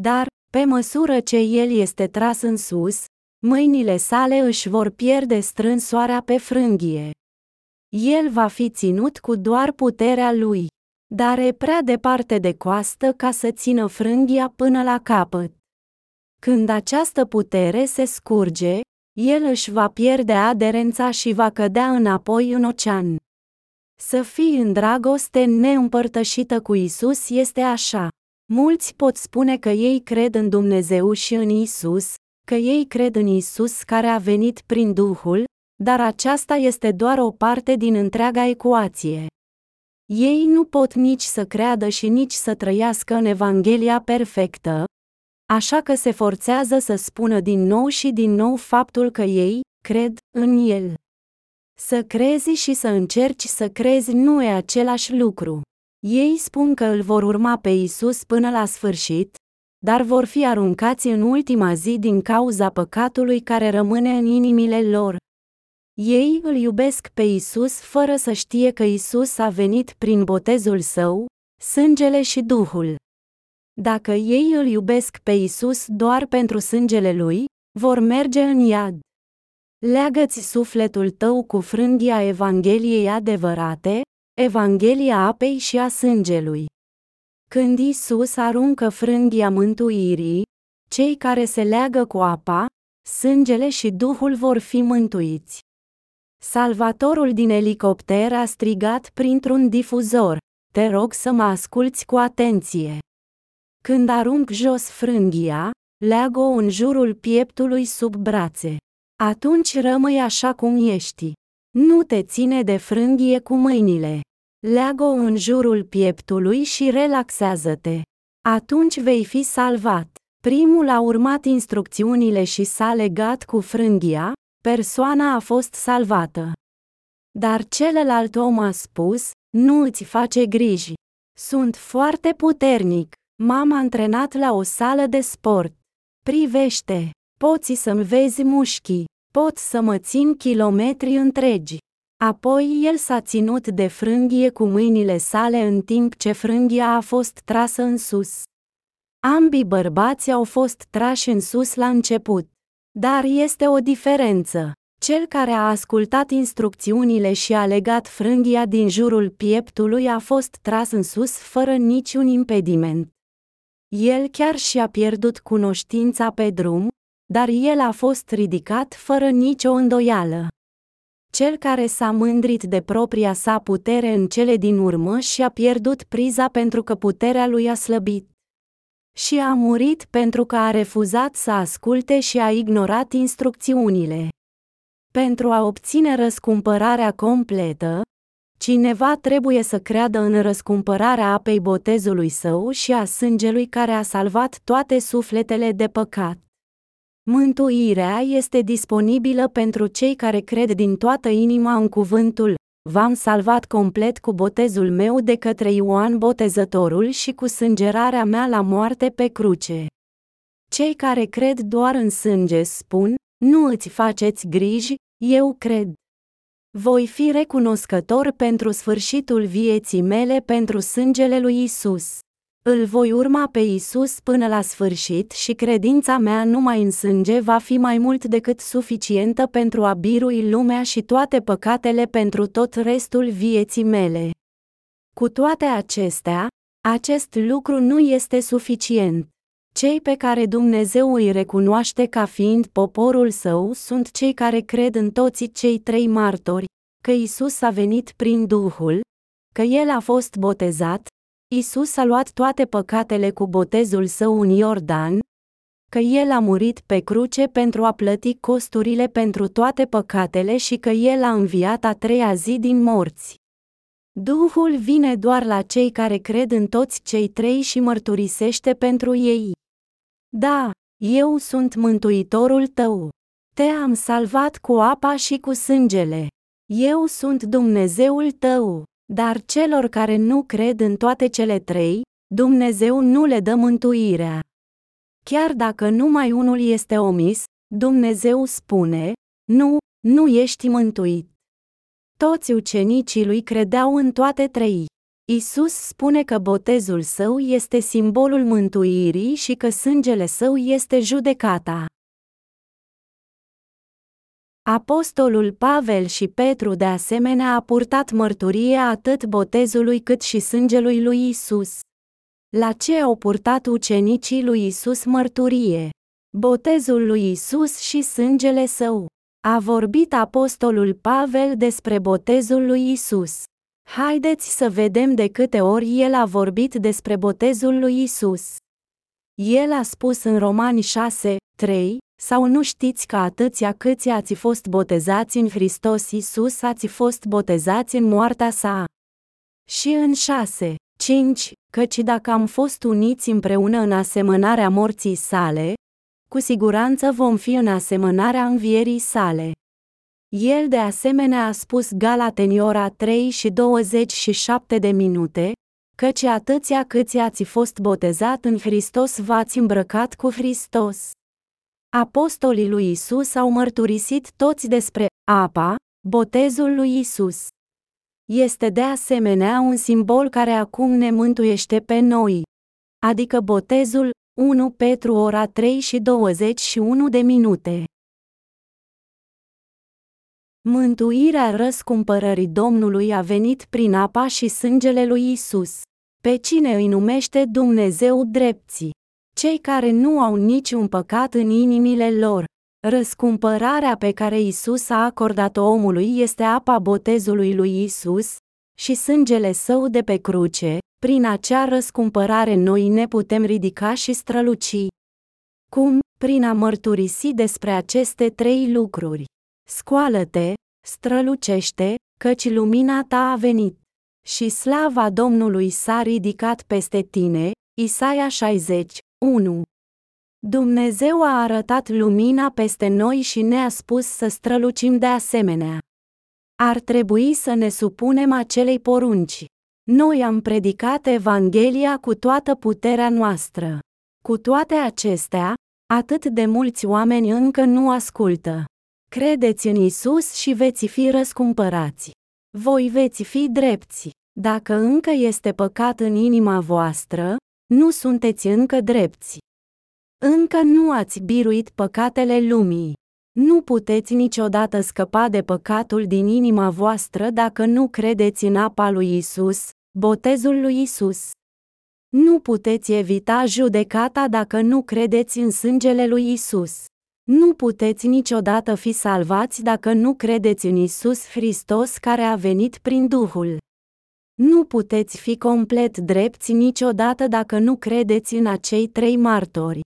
Dar, pe măsură ce el este tras în sus, mâinile sale își vor pierde strânsoarea pe frânghie. El va fi ținut cu doar puterea lui. dar e prea departe de coastă ca să țină frânghia până la capăt. Când această putere se scurge, el își va pierde aderența și va cădea înapoi în ocean. Să fii în dragoste neîmpărtășită cu Isus este așa. Mulți pot spune că ei cred în Dumnezeu și în Isus, că ei cred în Isus care a venit prin Duhul, dar aceasta este doar o parte din întreaga ecuație. Ei nu pot nici să creadă și nici să trăiască în Evanghelia perfectă, așa că se forțează să spună din nou și din nou faptul că ei cred în El. Să crezi și să încerci să crezi nu e același lucru. Ei spun că îl vor urma pe Isus până la sfârșit, dar vor fi aruncați în ultima zi din cauza păcatului care rămâne în inimile lor. Ei îl iubesc pe Isus fără să știe că Isus a venit prin botezul său, sângele și Duhul. Dacă ei îl iubesc pe Isus doar pentru sângele lui, vor merge în iad. Leagă-ți sufletul tău cu frânghia Evangheliei adevărate, Evanghelia apei și a sângelui. Când Isus aruncă frânghia mântuirii, cei care se leagă cu apa, sângele și Duhul vor fi mântuiți. Salvatorul din elicopter a strigat printr-un difuzor, te rog să mă asculți cu atenție. Când arunc jos frânghia, leagă-o în jurul pieptului sub brațe. Atunci rămâi așa cum ești. Nu te ține de frânghie cu mâinile. Leagă-o în jurul pieptului și relaxează-te. Atunci vei fi salvat. Primul a urmat instrucțiunile și s-a legat cu frânghia, persoana a fost salvată. Dar celălalt om a spus, nu îți face griji. Sunt foarte puternic. M-am antrenat la o sală de sport. Privește, poți să-mi vezi mușchii, pot să mă țin kilometri întregi. Apoi el s-a ținut de frânghie cu mâinile sale în timp ce frânghia a fost trasă în sus. Ambii bărbați au fost trași în sus la început. Dar este o diferență. Cel care a ascultat instrucțiunile și a legat frânghia din jurul pieptului a fost tras în sus fără niciun impediment. El chiar și-a pierdut cunoștința pe drum, dar el a fost ridicat fără nicio îndoială. Cel care s-a mândrit de propria sa putere în cele din urmă și-a pierdut priza pentru că puterea lui a slăbit. Și a murit pentru că a refuzat să asculte și a ignorat instrucțiunile. Pentru a obține răscumpărarea completă, cineva trebuie să creadă în răscumpărarea apei botezului său și a sângelui care a salvat toate sufletele de păcat. Mântuirea este disponibilă pentru cei care cred din toată inima în cuvântul V-am salvat complet cu botezul meu de către Ioan Botezătorul și cu sângerarea mea la moarte pe cruce. Cei care cred doar în sânge spun, nu îți faceți griji, eu cred. Voi fi recunoscător pentru sfârșitul vieții mele pentru sângele lui Isus. Îl voi urma pe Isus până la sfârșit și credința mea numai în sânge va fi mai mult decât suficientă pentru a birui lumea și toate păcatele pentru tot restul vieții mele. Cu toate acestea, acest lucru nu este suficient. Cei pe care Dumnezeu îi recunoaște ca fiind poporul său sunt cei care cred în toți cei trei martori, că Isus a venit prin Duhul, că El a fost botezat, Isus a luat toate păcatele cu botezul său în Iordan, că El a murit pe cruce pentru a plăti costurile pentru toate păcatele și că El a înviat a treia zi din morți. Duhul vine doar la cei care cred în toți cei trei și mărturisește pentru ei. Da, eu sunt mântuitorul tău. Te-am salvat cu apa și cu sângele. Eu sunt Dumnezeul tău. Dar celor care nu cred în toate cele trei, Dumnezeu nu le dă mântuirea. Chiar dacă numai unul este omis, Dumnezeu spune, nu, nu ești mântuit. Toți ucenicii lui credeau în toate trei. Isus spune că botezul său este simbolul mântuirii și că sângele său este judecata. Apostolul Pavel și Petru de asemenea a purtat mărturie atât botezului cât și sângelui lui Isus. La ce au purtat ucenicii lui Isus mărturie? Botezul lui Isus și sângele său. A vorbit apostolul Pavel despre botezul lui Isus. Haideți să vedem de câte ori el a vorbit despre botezul lui Isus. El a spus în Romani 6, 3, sau nu știți că atâția câți ați fost botezați în Hristos Isus ați fost botezați în moartea sa. Și în 6, 5, căci dacă am fost uniți împreună în asemănarea morții sale, cu siguranță vom fi în asemănarea învierii sale. El de asemenea a spus Galateni ora 3 și 27 de minute, căci atâția câți ați fost botezat în Hristos v-ați îmbrăcat cu Hristos. Apostolii lui Isus au mărturisit toți despre apa, botezul lui Isus. Este de asemenea un simbol care acum ne mântuiește pe noi. Adică botezul 1 Petru ora 3 și 21 de minute. Mântuirea răscumpărării Domnului a venit prin apa și sângele lui Isus. Pe cine îi numește Dumnezeu drepții? Cei care nu au niciun păcat în inimile lor. Răscumpărarea pe care Isus a acordat-o omului este apa botezului lui Isus și sângele său de pe cruce, prin acea răscumpărare noi ne putem ridica și străluci. Cum? Prin a mărturisi despre aceste trei lucruri. Scoală-te, strălucește, căci lumina ta a venit. Și slava Domnului s-a ridicat peste tine, Isaia 60, 1. Dumnezeu a arătat lumina peste noi și ne-a spus să strălucim de asemenea. Ar trebui să ne supunem acelei porunci. Noi am predicat Evanghelia cu toată puterea noastră. Cu toate acestea, atât de mulți oameni încă nu ascultă. Credeți în Isus și veți fi răscumpărați. Voi veți fi drepți. Dacă încă este păcat în inima voastră, nu sunteți încă drepți. Încă nu ați biruit păcatele lumii. Nu puteți niciodată scăpa de păcatul din inima voastră dacă nu credeți în apa lui Isus, botezul lui Isus. Nu puteți evita judecata dacă nu credeți în sângele lui Isus. Nu puteți niciodată fi salvați dacă nu credeți în Isus Hristos care a venit prin Duhul. Nu puteți fi complet drepți niciodată dacă nu credeți în acei trei martori.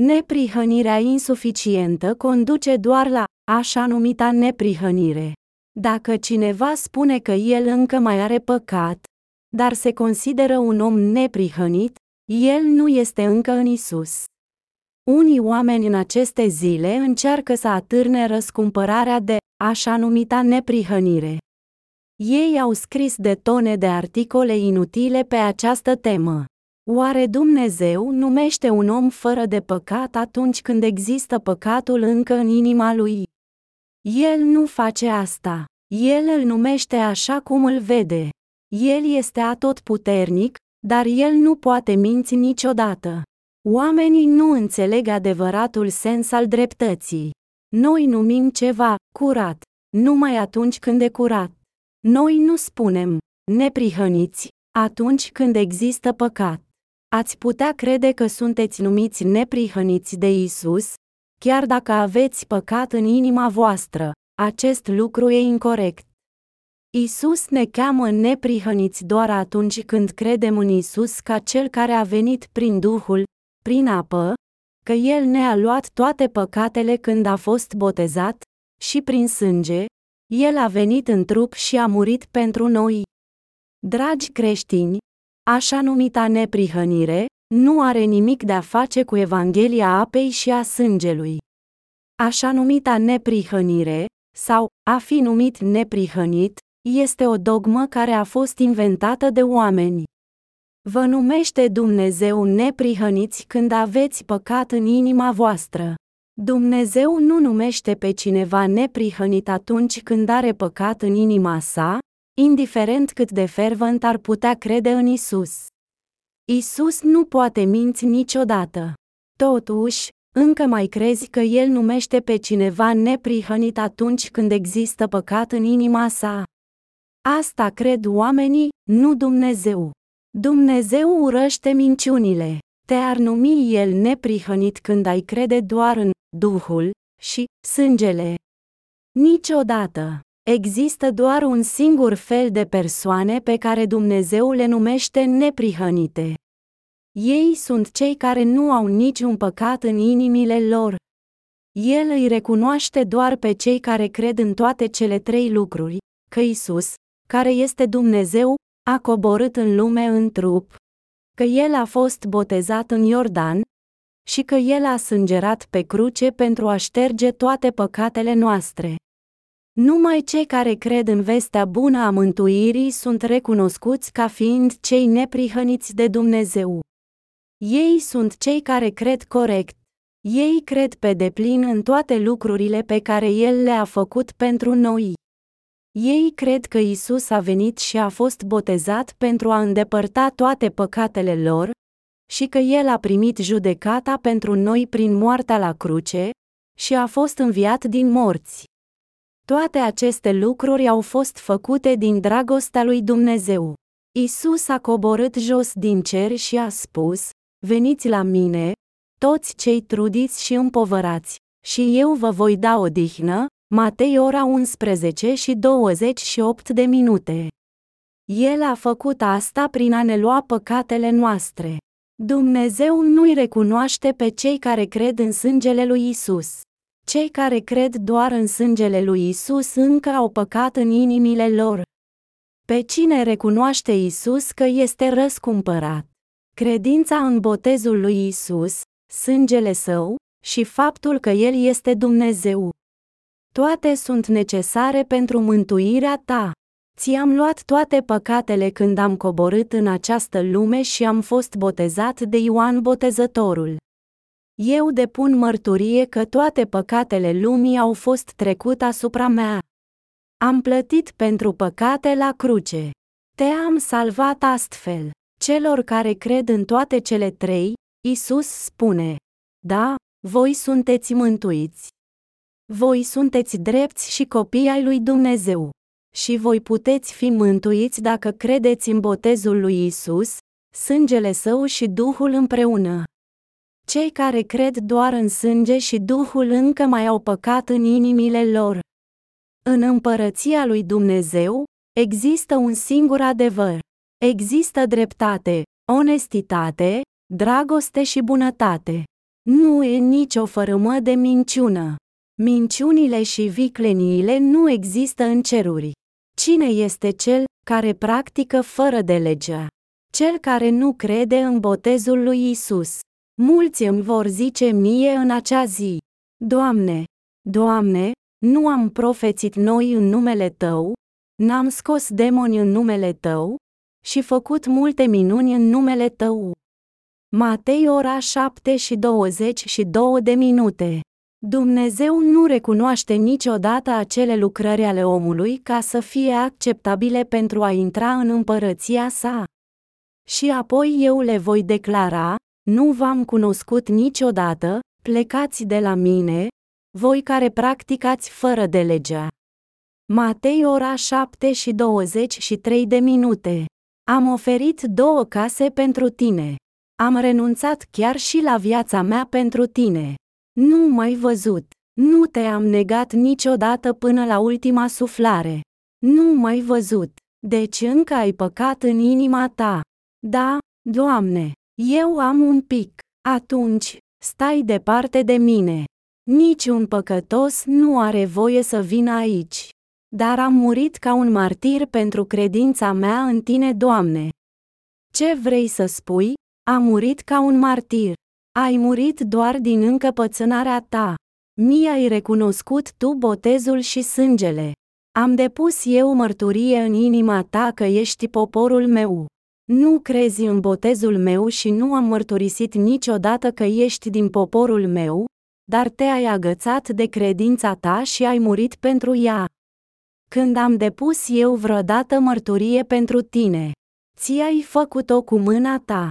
Neprihănirea insuficientă conduce doar la așa numita neprihănire. Dacă cineva spune că el încă mai are păcat, dar se consideră un om neprihănit, el nu este încă în Isus. Unii oameni în aceste zile încearcă să atârne răscumpărarea de așa numita neprihănire. Ei au scris de tone de articole inutile pe această temă. Oare Dumnezeu numește un om fără de păcat atunci când există păcatul încă în inima lui? El nu face asta. El îl numește așa cum îl vede. El este atotputernic, dar el nu poate minți niciodată. Oamenii nu înțeleg adevăratul sens al dreptății. Noi numim ceva curat, numai atunci când e curat. Noi nu spunem neprihăniți atunci când există păcat. Ați putea crede că sunteți numiți neprihăniți de Isus, chiar dacă aveți păcat în inima voastră. Acest lucru e incorrect. Isus ne cheamă neprihăniți doar atunci când credem în Isus ca cel care a venit prin Duhul, prin apă, că El ne-a luat toate păcatele când a fost botezat, și prin sânge, El a venit în trup și a murit pentru noi. Dragi creștini, așa numita neprihănire, nu are nimic de a face cu Evanghelia apei și a sângelui. Așa numita neprihănire, sau a fi numit neprihănit, este o dogmă care a fost inventată de oameni. Vă numește Dumnezeu neprihăniți când aveți păcat în inima voastră. Dumnezeu nu numește pe cineva neprihănit atunci când are păcat în inima sa, indiferent cât de fervent ar putea crede în Isus. Isus nu poate minți niciodată. Totuși, încă mai crezi că El numește pe cineva neprihănit atunci când există păcat în inima sa? Asta cred oamenii, nu Dumnezeu. Dumnezeu urăște minciunile. Te-ar numi El neprihănit când ai crede doar în Duhul și sângele. Niciodată. Există doar un singur fel de persoane pe care Dumnezeu le numește neprihănite. Ei sunt cei care nu au niciun păcat în inimile lor. El îi recunoaște doar pe cei care cred în toate cele trei lucruri, că Isus, care este Dumnezeu, a coborât în lume în trup, că El a fost botezat în Iordan și că El a sângerat pe cruce pentru a șterge toate păcatele noastre. Numai cei care cred în vestea bună a mântuirii sunt recunoscuți ca fiind cei neprihăniți de Dumnezeu. Ei sunt cei care cred corect. Ei cred pe deplin în toate lucrurile pe care El le-a făcut pentru noi. Ei cred că Isus a venit și a fost botezat pentru a îndepărta toate păcatele lor, și că El a primit judecata pentru noi prin moartea la cruce, și a fost înviat din morți. Toate aceste lucruri au fost făcute din dragostea lui Dumnezeu. Isus a coborât jos din cer și a spus, Veniți la mine, toți cei trudiți și împovărați, și eu vă voi da odihnă, Matei ora 11 și 28 de minute. El a făcut asta prin a ne lua păcatele noastre. Dumnezeu nu-i recunoaște pe cei care cred în sângele lui Isus. Cei care cred doar în sângele lui Isus încă au păcat în inimile lor. Pe cine recunoaște Isus că este răscumpărat? Credința în botezul lui Isus, sângele său, și faptul că El este Dumnezeu. Toate sunt necesare pentru mântuirea ta. Ți-am luat toate păcatele când am coborât în această lume și am fost botezat de Ioan Botezătorul. Eu depun mărturie că toate păcatele lumii au fost trecut asupra mea. Am plătit pentru păcate la cruce. Te-am salvat astfel. Celor care cred în toate cele trei, Isus spune: Da, voi sunteți mântuiți. Voi sunteți drepți și copii ai lui Dumnezeu. Și voi puteți fi mântuiți dacă credeți în botezul lui Isus, sângele său și Duhul împreună. Cei care cred doar în sânge și Duhul încă mai au păcat în inimile lor. În împărăția lui Dumnezeu, există un singur adevăr. Există dreptate, onestitate, dragoste și bunătate. Nu e nicio fărâmă de minciună. Minciunile și vicleniile nu există în ceruri. Cine este cel care practică fără de legea? Cel care nu crede în botezul lui Isus. Mulți îmi vor zice mie în acea zi: Doamne, Doamne, nu am profețit noi în numele Tău, n-am scos demoni în numele Tău, și făcut multe minuni în numele Tău. Matei ora 7 și 22 de minute. Dumnezeu nu recunoaște niciodată acele lucrări ale omului ca să fie acceptabile pentru a intra în împărăția sa. Și apoi eu le voi declara, nu v-am cunoscut niciodată, plecați de la mine, voi care practicați fără de legea. Matei ora 7 și 23 de minute. Am oferit două case pentru tine. Am renunțat chiar și la viața mea pentru tine. Nu mai văzut. Nu te-am negat niciodată până la ultima suflare. Nu mai văzut. Deci încă ai păcat în inima ta. Da, Doamne, eu am un pic. Atunci, stai departe de mine. Niciun păcătos nu are voie să vină aici. Dar am murit ca un martir pentru credința mea în tine, Doamne. Ce vrei să spui? A murit ca un martir. Ai murit doar din încăpățânarea ta. Mie ai recunoscut tu botezul și sângele. Am depus eu mărturie în inima ta că ești poporul meu. Nu crezi în botezul meu și nu am mărturisit niciodată că ești din poporul meu, dar te-ai agățat de credința ta și ai murit pentru ea. Când am depus eu vreodată mărturie pentru tine, ți-ai făcut-o cu mâna ta.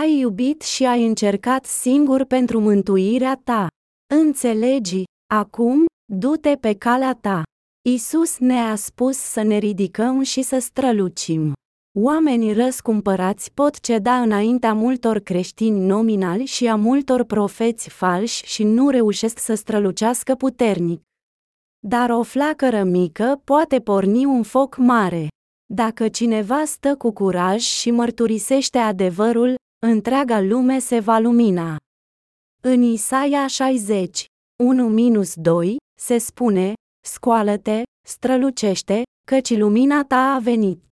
Ai iubit și ai încercat singur pentru mântuirea ta. Înțelegi, acum, du-te pe calea ta. Isus ne-a spus să ne ridicăm și să strălucim. Oamenii răscumpărați pot ceda înaintea multor creștini nominali și a multor profeți falși și nu reușesc să strălucească puternic. Dar o flacără mică poate porni un foc mare. Dacă cineva stă cu curaj și mărturisește adevărul, întreaga lume se va lumina. În Isaia 60, 1-2, se spune, Scoală-te, strălucește, căci lumina ta a venit.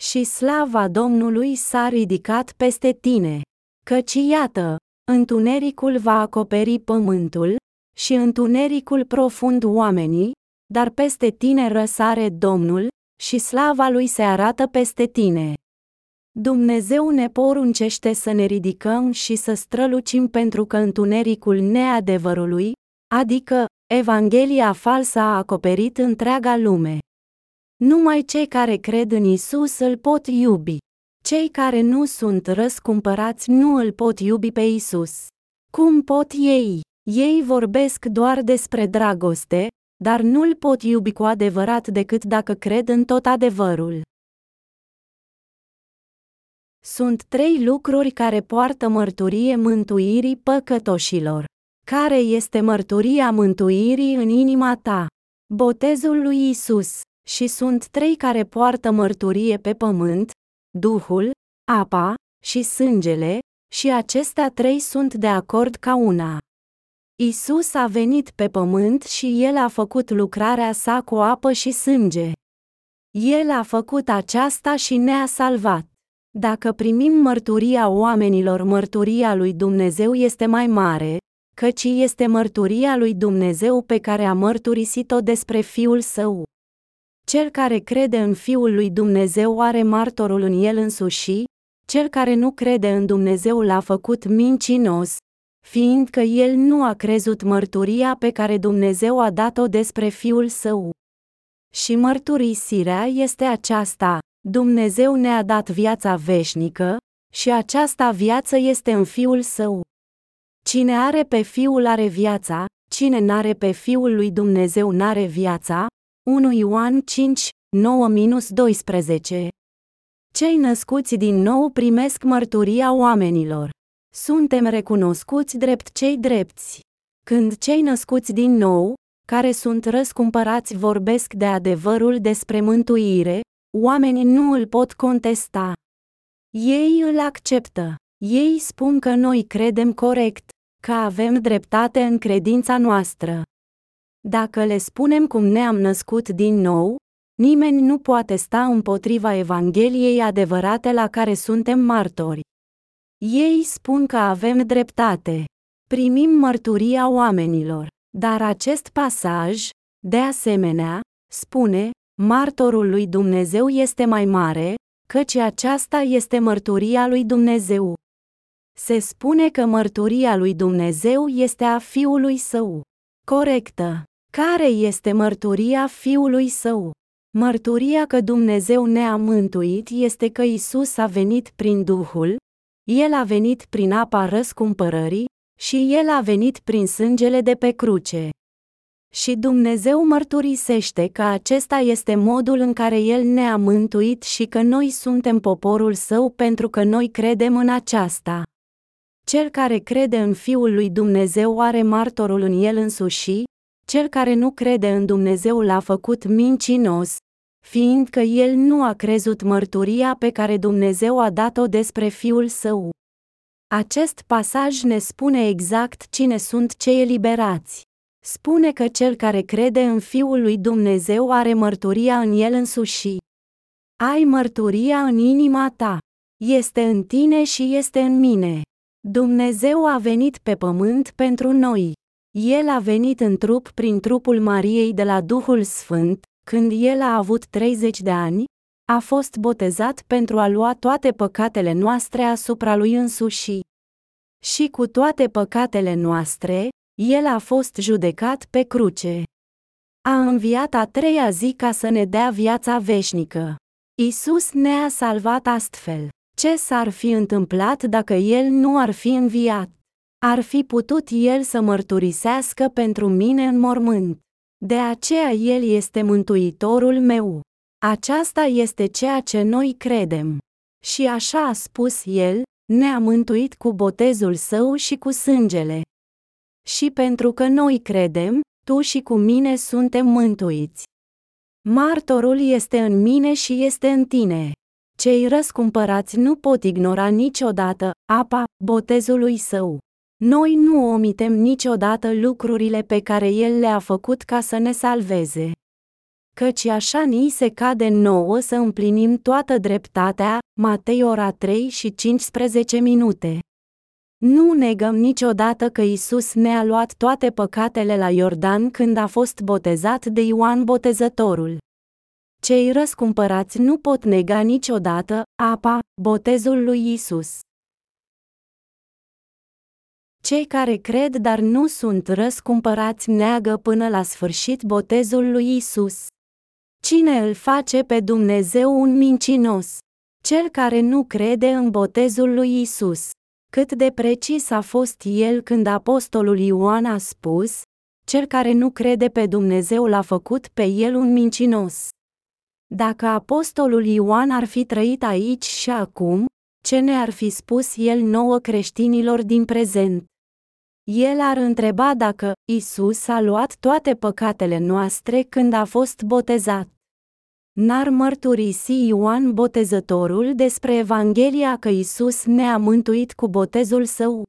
Și slava Domnului s-a ridicat peste tine. Căci iată, întunericul va acoperi pământul, și întunericul profund oamenii, dar peste tine răsare Domnul, și slava lui se arată peste tine. Dumnezeu ne poruncește să ne ridicăm și să strălucim pentru că întunericul neadevărului, adică Evanghelia falsă a acoperit întreaga lume. Numai cei care cred în Isus îl pot iubi. Cei care nu sunt răscumpărați nu îl pot iubi pe Isus. Cum pot ei? Ei vorbesc doar despre dragoste, dar nu îl pot iubi cu adevărat decât dacă cred în tot adevărul. Sunt trei lucruri care poartă mărturie mântuirii păcătoșilor. Care este mărturia mântuirii în inima ta? Botezul lui Isus. Și sunt trei care poartă mărturie pe pământ, Duhul, apa și sângele, și acestea trei sunt de acord ca una. Isus a venit pe pământ și el a făcut lucrarea sa cu apă și sânge. El a făcut aceasta și ne-a salvat. Dacă primim mărturia oamenilor, mărturia lui Dumnezeu este mai mare, căci este mărturia lui Dumnezeu pe care a mărturisit-o despre Fiul Său. Cel care crede în Fiul lui Dumnezeu are martorul în el însuși, cel care nu crede în Dumnezeu l-a făcut mincinos, fiindcă el nu a crezut mărturia pe care Dumnezeu a dat-o despre Fiul Său. Și mărturisirea este aceasta, Dumnezeu ne-a dat viața veșnică, și aceasta viață este în Fiul Său. Cine are pe Fiul are viața, cine n-are pe Fiul lui Dumnezeu n-are viața. 1 Ioan 5, 9-12 Cei născuți din nou primesc mărturia oamenilor. Suntem recunoscuți drept cei drepți. Când cei născuți din nou, care sunt răscumpărați vorbesc de adevărul despre mântuire, oamenii nu îl pot contesta. Ei îl acceptă. Ei spun că noi credem corect, că avem dreptate în credința noastră. Dacă le spunem cum ne-am născut din nou, nimeni nu poate sta împotriva Evangheliei adevărate la care suntem martori. Ei spun că avem dreptate. Primim mărturia oamenilor. Dar acest pasaj, de asemenea, spune, martorul lui Dumnezeu este mai mare, căci aceasta este mărturia lui Dumnezeu. Se spune că mărturia lui Dumnezeu este a Fiului Său. Corectă. Care este mărturia Fiului Său? Mărturia că Dumnezeu ne-a mântuit este că Isus a venit prin Duhul, El a venit prin apa răscumpărării și El a venit prin sângele de pe cruce. Și Dumnezeu mărturisește că acesta este modul în care El ne-a mântuit și că noi suntem poporul Său pentru că noi credem în aceasta. Cel care crede în Fiul lui Dumnezeu are martorul în el însuși, cel care nu crede în Dumnezeu l-a făcut mincinos, fiindcă el nu a crezut mărturia pe care Dumnezeu a dat-o despre Fiul Său. Acest pasaj ne spune exact cine sunt cei eliberați. Spune că cel care crede în Fiul lui Dumnezeu are mărturia în el însuși. Ai mărturia în inima ta. Este în tine și este în mine. Dumnezeu a venit pe pământ pentru noi. El a venit în trup prin trupul Mariei de la Duhul Sfânt, când el a avut 30 de ani, a fost botezat pentru a lua toate păcatele noastre asupra lui însuși. Și cu toate păcatele noastre, el a fost judecat pe cruce. A înviat a treia zi ca să ne dea viața veșnică. Isus ne-a salvat astfel. Ce s-ar fi întâmplat dacă el nu ar fi înviat? Ar fi putut el să mărturisească pentru mine în mormânt. De aceea el este mântuitorul meu. Aceasta este ceea ce noi credem. Și așa a spus el, ne-a mântuit cu botezul său și cu sângele. Și pentru că noi credem, tu și cu mine suntem mântuiți. Martorul este în mine și este în tine. Cei răscumpărați nu pot ignora niciodată apa botezului său. Noi nu omitem niciodată lucrurile pe care El le-a făcut ca să ne salveze. Căci așa ni se cade nouă să împlinim toată dreptatea, Matei ora 3 și 15 minute. Nu negăm niciodată că Isus ne-a luat toate păcatele la Iordan când a fost botezat de Ioan Botezătorul. Cei răscumpărați nu pot nega niciodată apa, botezul lui Isus. Cei care cred dar nu sunt răscumpărați neagă până la sfârșit botezul lui Isus. Cine îl face pe Dumnezeu un mincinos? Cel care nu crede în botezul lui Isus. Cât de precis a fost el când apostolul Ioan a spus, cel care nu crede pe Dumnezeu l-a făcut pe el un mincinos. Dacă apostolul Ioan ar fi trăit aici și acum, ce ne ar fi spus el nouă creștinilor din prezent? El ar întreba dacă Isus a luat toate păcatele noastre când a fost botezat. N-ar mărturisi Ioan Botezătorul despre Evanghelia că Isus ne-a mântuit cu botezul său?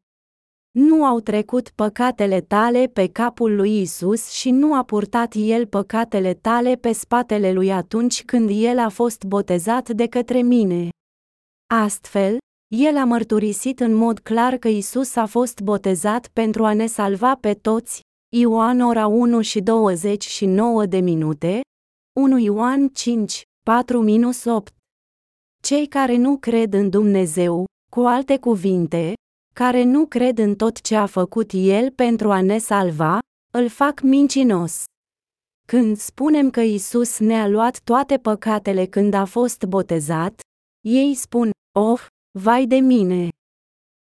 Nu au trecut păcatele tale pe capul lui Isus și nu a purtat el păcatele tale pe spatele lui atunci când el a fost botezat de către mine. Astfel, el a mărturisit în mod clar că Isus a fost botezat pentru a ne salva pe toți, Ioan ora 1 și 29 de minute, 1 Ioan 5, 4-8. Cei care nu cred în Dumnezeu, cu alte cuvinte, care nu cred în tot ce a făcut El pentru a ne salva, îl fac mincinos. Când spunem că Isus ne-a luat toate păcatele când a fost botezat, ei spun, oh, vai de mine!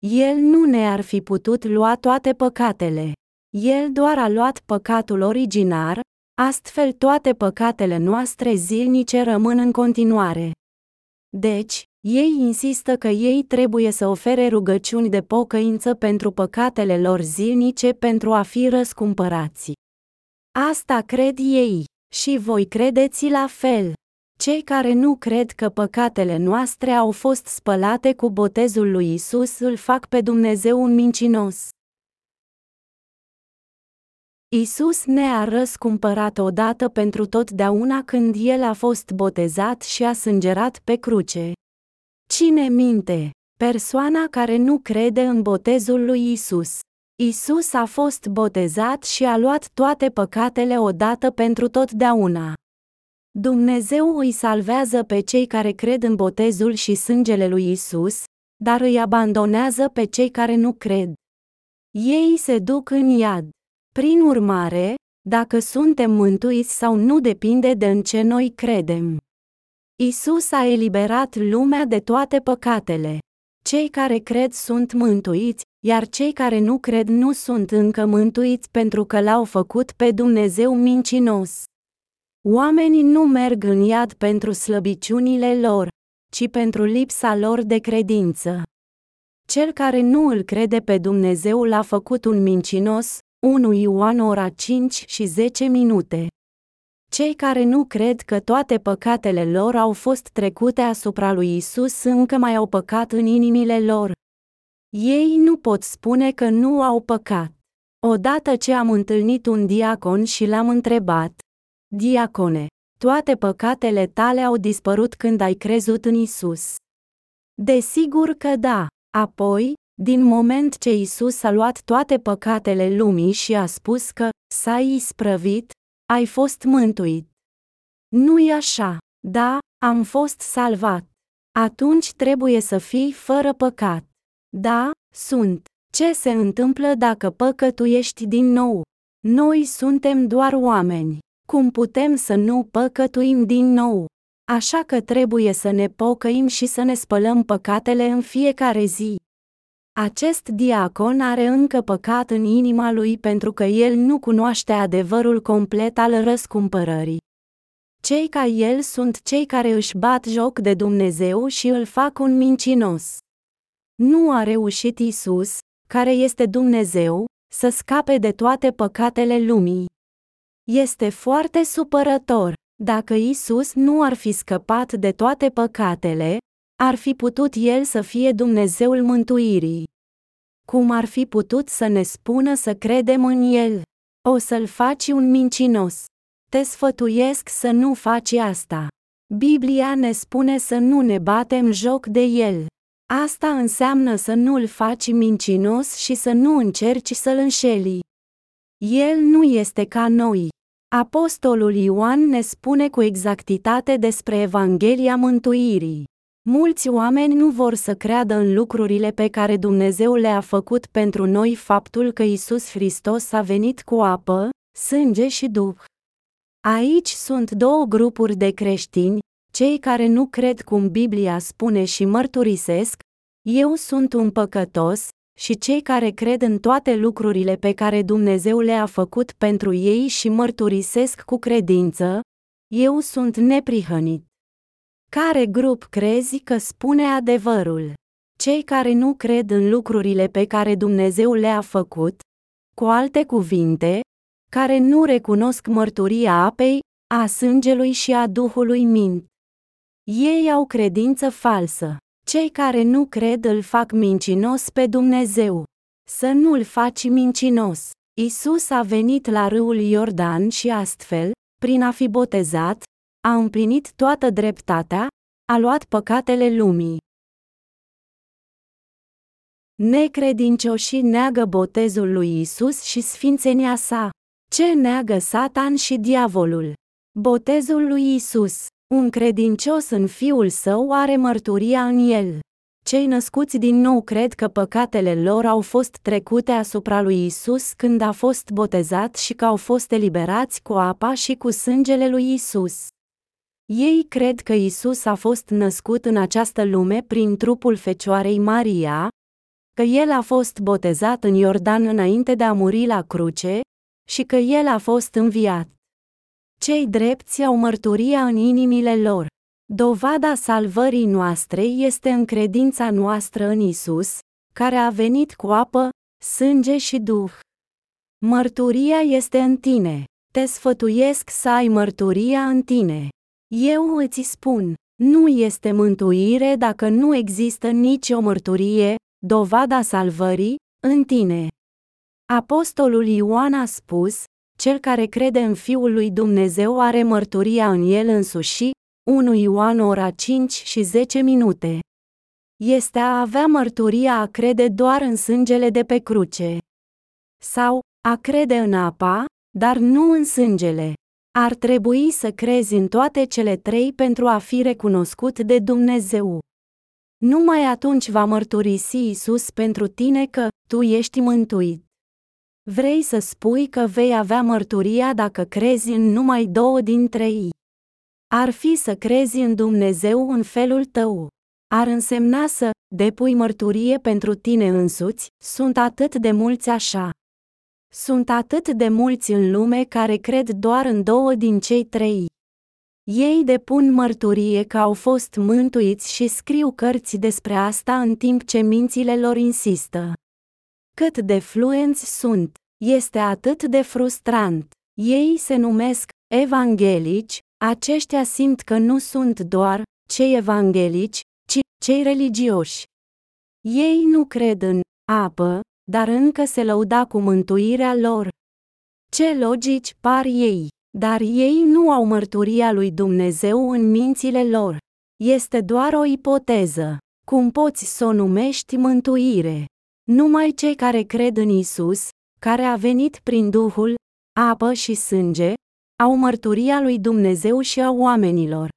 El nu ne-ar fi putut lua toate păcatele. El doar a luat păcatul originar, astfel toate păcatele noastre zilnice rămân în continuare. Deci, ei insistă că ei trebuie să ofere rugăciuni de pocăință pentru păcatele lor zilnice pentru a fi răscumpărați. Asta cred ei, și voi credeți la fel. Cei care nu cred că păcatele noastre au fost spălate cu botezul lui Isus îl fac pe Dumnezeu un mincinos. Isus ne-a răscumpărat odată pentru totdeauna când El a fost botezat și a sângerat pe cruce. Cine minte? Persoana care nu crede în botezul lui Isus. Isus a fost botezat și a luat toate păcatele odată pentru totdeauna. Dumnezeu îi salvează pe cei care cred în botezul și sângele lui Isus, dar îi abandonează pe cei care nu cred. Ei se duc în iad. Prin urmare, dacă suntem mântuiți sau nu depinde de în ce noi credem. Isus a eliberat lumea de toate păcatele. Cei care cred sunt mântuiți, iar cei care nu cred nu sunt încă mântuiți pentru că l-au făcut pe Dumnezeu mincinos. Oamenii nu merg în iad pentru slăbiciunile lor, ci pentru lipsa lor de credință. Cel care nu îl crede pe Dumnezeu l-a făcut un mincinos, 1 Ioan ora 5 și 10 minute. Cei care nu cred că toate păcatele lor au fost trecute asupra lui Isus încă mai au păcat în inimile lor. Ei nu pot spune că nu au păcat. Odată ce am întâlnit un diacon și l-am întrebat, Diacone, toate păcatele tale au dispărut când ai crezut în Isus. Desigur că da. Apoi, din moment ce Isus a luat toate păcatele lumii și a spus că s-a isprăvit, ai fost mântuit. Nu-i așa. Da, am fost salvat. Atunci trebuie să fii fără păcat. Da, sunt. Ce se întâmplă dacă păcătuiești din nou? Noi suntem doar oameni. Cum putem să nu păcătuim din nou? Așa că trebuie să ne pocăim și să ne spălăm păcatele în fiecare zi. Acest diacon are încă păcat în inima lui pentru că el nu cunoaște adevărul complet al răscumpărării. Cei ca el sunt cei care își bat joc de Dumnezeu și îl fac un mincinos. Nu a reușit Isus, care este Dumnezeu, să scape de toate păcatele lumii. Este foarte supărător. Dacă Isus nu ar fi scăpat de toate păcatele, ar fi putut El să fie Dumnezeul mântuirii. Cum ar fi putut să ne spună să credem în El? O să-l faci un mincinos. Te sfătuiesc să nu faci asta. Biblia ne spune să nu ne batem joc de El. Asta înseamnă să nu-l faci mincinos și să nu încerci să-l înșeli. El nu este ca noi. Apostolul Ioan ne spune cu exactitate despre Evanghelia mântuirii. Mulți oameni nu vor să creadă în lucrurile pe care Dumnezeu le-a făcut pentru noi faptul că Isus Hristos a venit cu apă, sânge și duh. Aici sunt două grupuri de creștini, cei care nu cred cum Biblia spune și mărturisesc, eu sunt un păcătos, și cei care cred în toate lucrurile pe care Dumnezeu le-a făcut pentru ei și mărturisesc cu credință, eu sunt neprihănit. Care grup crezi că spune adevărul? Cei care nu cred în lucrurile pe care Dumnezeu le-a făcut, cu alte cuvinte, care nu recunosc mărturia apei, a sângelui și a Duhului mint. Ei au credință falsă. Cei care nu cred îl fac mincinos pe Dumnezeu. Să nu-l faci mincinos. Isus a venit la râul Iordan și astfel, prin a fi botezat, a împlinit toată dreptatea, a luat păcatele lumii. Necredincioșii neagă botezul lui Isus și sfințenia sa. Ce neagă Satan și diavolul? Botezul lui Isus. Un credincios în Fiul Său are mărturia în El. Cei născuți din nou cred că păcatele lor au fost trecute asupra lui Isus când a fost botezat și că au fost eliberați cu apa și cu sângele lui Isus. Ei cred că Isus a fost născut în această lume prin trupul Fecioarei Maria, că El a fost botezat în Iordan înainte de a muri la cruce și că El a fost înviat. Cei drepți au mărturia în inimile lor. Dovada salvării noastre este în credința noastră în Isus, care a venit cu apă, sânge și duh. Mărturia este în tine. Te sfătuiesc să ai mărturia în tine. Eu îți spun, nu este mântuire dacă nu există nicio mărturie, dovada salvării, în tine. Apostolul Ioan a spus, cel care crede în Fiul lui Dumnezeu are mărturia în el însuși, 1 Ioan ora 5 și 10 minute. Este a avea mărturia a crede doar în sângele de pe cruce. Sau, a crede în apa, dar nu în sângele. Ar trebui să crezi în toate cele trei pentru a fi recunoscut de Dumnezeu. Numai atunci va mărturisi Isus pentru tine că tu ești mântuit. Vrei să spui că vei avea mărturia dacă crezi în numai două dintre ei. Ar fi să crezi în Dumnezeu în felul tău. Ar însemna să depui mărturie pentru tine însuți, sunt atât de mulți așa. Sunt atât de mulți în lume care cred doar în două din cei trei. Ei depun mărturie că au fost mântuiți și scriu cărți despre asta în timp ce mințile lor insistă. Cât de fluenți sunt, este atât de frustrant. Ei se numesc evanghelici, aceștia simt că nu sunt doar cei evanghelici, ci cei religioși. Ei nu cred în apă, dar încă se lăuda cu mântuirea lor. Ce logici par ei, dar ei nu au mărturia lui Dumnezeu în mințile lor. Este doar o ipoteză. Cum poți să o numești mântuire? Numai cei care cred în Isus, care a venit prin Duhul, apă și sânge, au mărturia lui Dumnezeu și a oamenilor.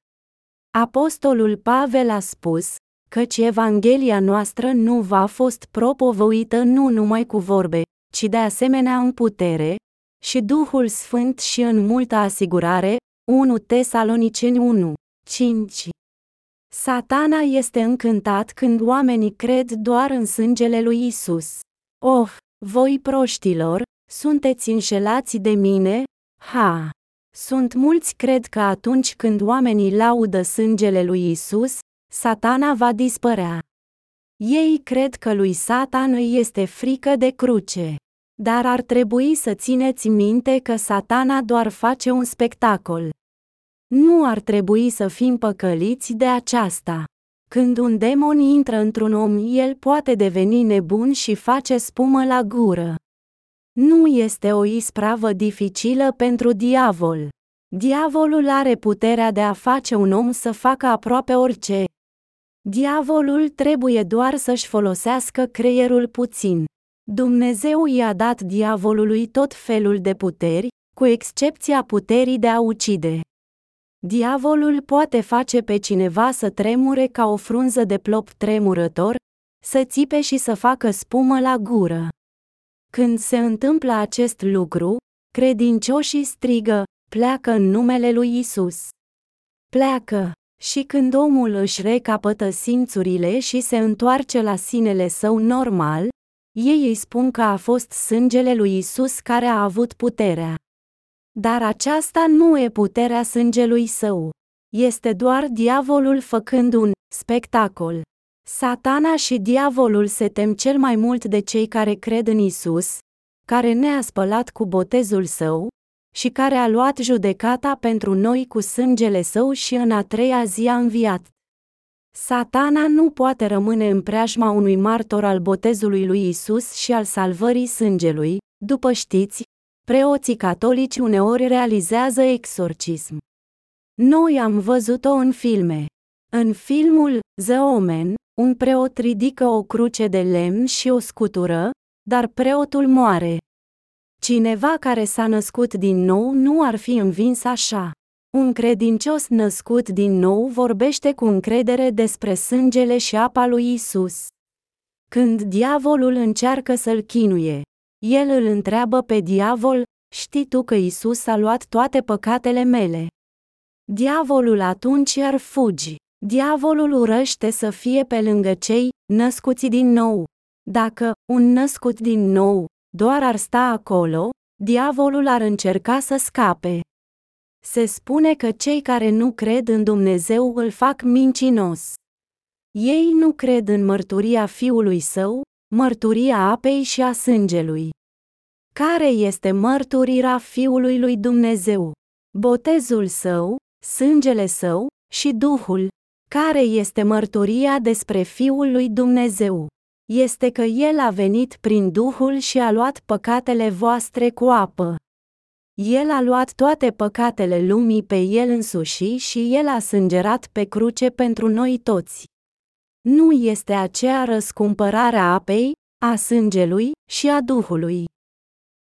Apostolul Pavel a spus, căci Evanghelia noastră nu va fost propovăuită nu numai cu vorbe, ci de asemenea în putere, și Duhul Sfânt și în multă asigurare, 1 Tesaloniceni 1, 5. Satana este încântat când oamenii cred doar în sângele lui Isus. Oh, voi proștilor, sunteți înșelați de mine? Ha! Sunt mulți cred că atunci când oamenii laudă sângele lui Isus, satana va dispărea. Ei cred că lui Satan îi este frică de cruce. Dar ar trebui să țineți minte că satana doar face un spectacol. Nu ar trebui să fim păcăliți de aceasta. Când un demon intră într-un om, el poate deveni nebun și face spumă la gură. Nu este o ispravă dificilă pentru diavol. Diavolul are puterea de a face un om să facă aproape orice. Diavolul trebuie doar să-și folosească creierul puțin. Dumnezeu i-a dat diavolului tot felul de puteri, cu excepția puterii de a ucide. Diavolul poate face pe cineva să tremure ca o frunză de plop tremurător, să țipe și să facă spumă la gură. Când se întâmplă acest lucru, credincioșii strigă, pleacă în numele lui Isus. Pleacă! Și când omul își recapătă simțurile și se întoarce la sinele său normal, ei îi spun că a fost sângele lui Isus care a avut puterea. Dar aceasta nu e puterea sângelui său. Este doar diavolul făcând un spectacol. Satana și diavolul se tem cel mai mult de cei care cred în Isus, care ne-a spălat cu botezul său, și care a luat judecata pentru noi cu sângele său și în a treia zi a înviat. Satana nu poate rămâne în preajma unui martor al botezului lui Isus și al salvării sângelui, după știți, preoții catolici uneori realizează exorcism. Noi am văzut-o în filme. În filmul The Omen, un preot ridică o cruce de lemn și o scutură, dar preotul moare. Cineva care s-a născut din nou nu ar fi învins așa. Un credincios născut din nou vorbește cu încredere despre sângele și apa lui Isus. Când diavolul încearcă să-l chinuie, el îl întreabă pe diavol, știi tu că Isus a luat toate păcatele mele? Diavolul atunci ar fugi. Diavolul urăște să fie pe lângă cei născuți din nou. Dacă un născut din nou doar ar sta acolo, diavolul ar încerca să scape. Se spune că cei care nu cred în Dumnezeu îl fac mincinos. Ei nu cred în mărturia Fiului Său, mărturia apei și a sângelui. Care este mărturirea Fiului lui Dumnezeu? Botezul său, sângele său și Duhul. Care este mărturia despre Fiul lui Dumnezeu? Este că El a venit prin Duhul și a luat păcatele voastre cu apă. El a luat toate păcatele lumii pe El însuși și El a sângerat pe cruce pentru noi toți. Nu este aceea răscumpărarea apei, a sângelui și a Duhului.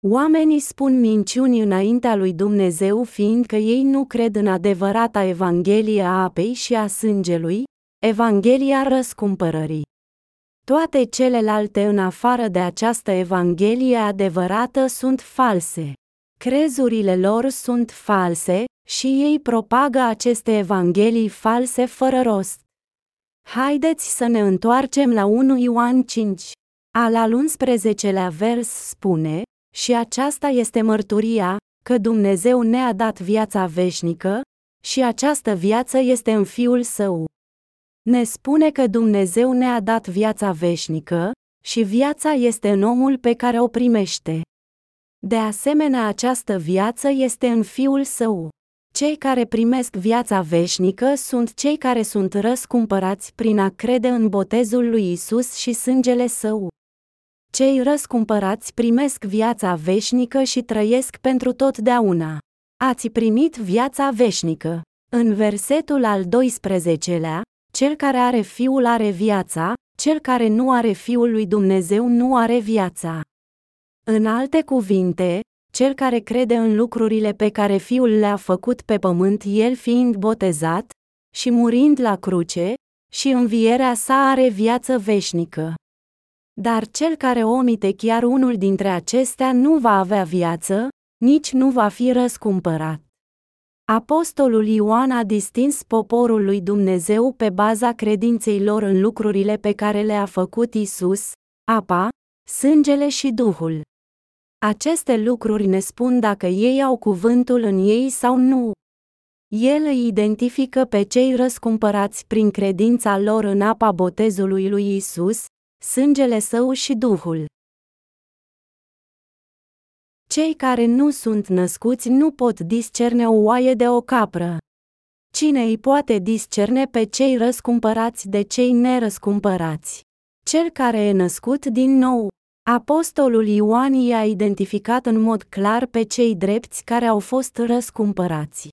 Oamenii spun minciuni înaintea lui Dumnezeu fiindcă ei nu cred în adevărata Evanghelie a apei și a sângelui, Evanghelia răscumpărării. Toate celelalte în afară de această Evanghelie adevărată sunt false. Crezurile lor sunt false și ei propagă aceste evanghelii false fără rost. Haideți să ne întoarcem la 1 Ioan 5. Al al 11-lea vers spune, și aceasta este mărturia, că Dumnezeu ne-a dat viața veșnică, și această viață este în Fiul Său. Ne spune că Dumnezeu ne-a dat viața veșnică, și viața este în omul pe care o primește. De asemenea, această viață este în Fiul Său. Cei care primesc viața veșnică sunt cei care sunt răscumpărați prin a crede în botezul lui Isus și sângele Său. Cei răscumpărați primesc viața veșnică și trăiesc pentru totdeauna. Ați primit viața veșnică. În versetul al 12-lea, cel care are Fiul are viața, cel care nu are Fiul lui Dumnezeu nu are viața. În alte cuvinte, cel care crede în lucrurile pe care Fiul le-a făcut pe pământ, el fiind botezat, și murind la cruce, și învierea sa are viață veșnică. Dar cel care omite chiar unul dintre acestea nu va avea viață, nici nu va fi răscumpărat. Apostolul Ioan a distins poporul lui Dumnezeu pe baza credinței lor în lucrurile pe care le-a făcut Isus, apa, sângele și Duhul. Aceste lucruri ne spun dacă ei au cuvântul în ei sau nu. El îi identifică pe cei răscumpărați prin credința lor în apa botezului lui Isus, sângele său și Duhul. Cei care nu sunt născuți nu pot discerne o oaie de o capră. Cine îi poate discerne pe cei răscumpărați de cei nerăscumpărați? Cel care e născut din nou. Apostolul Ioan i-a identificat în mod clar pe cei drepți care au fost răscumpărați.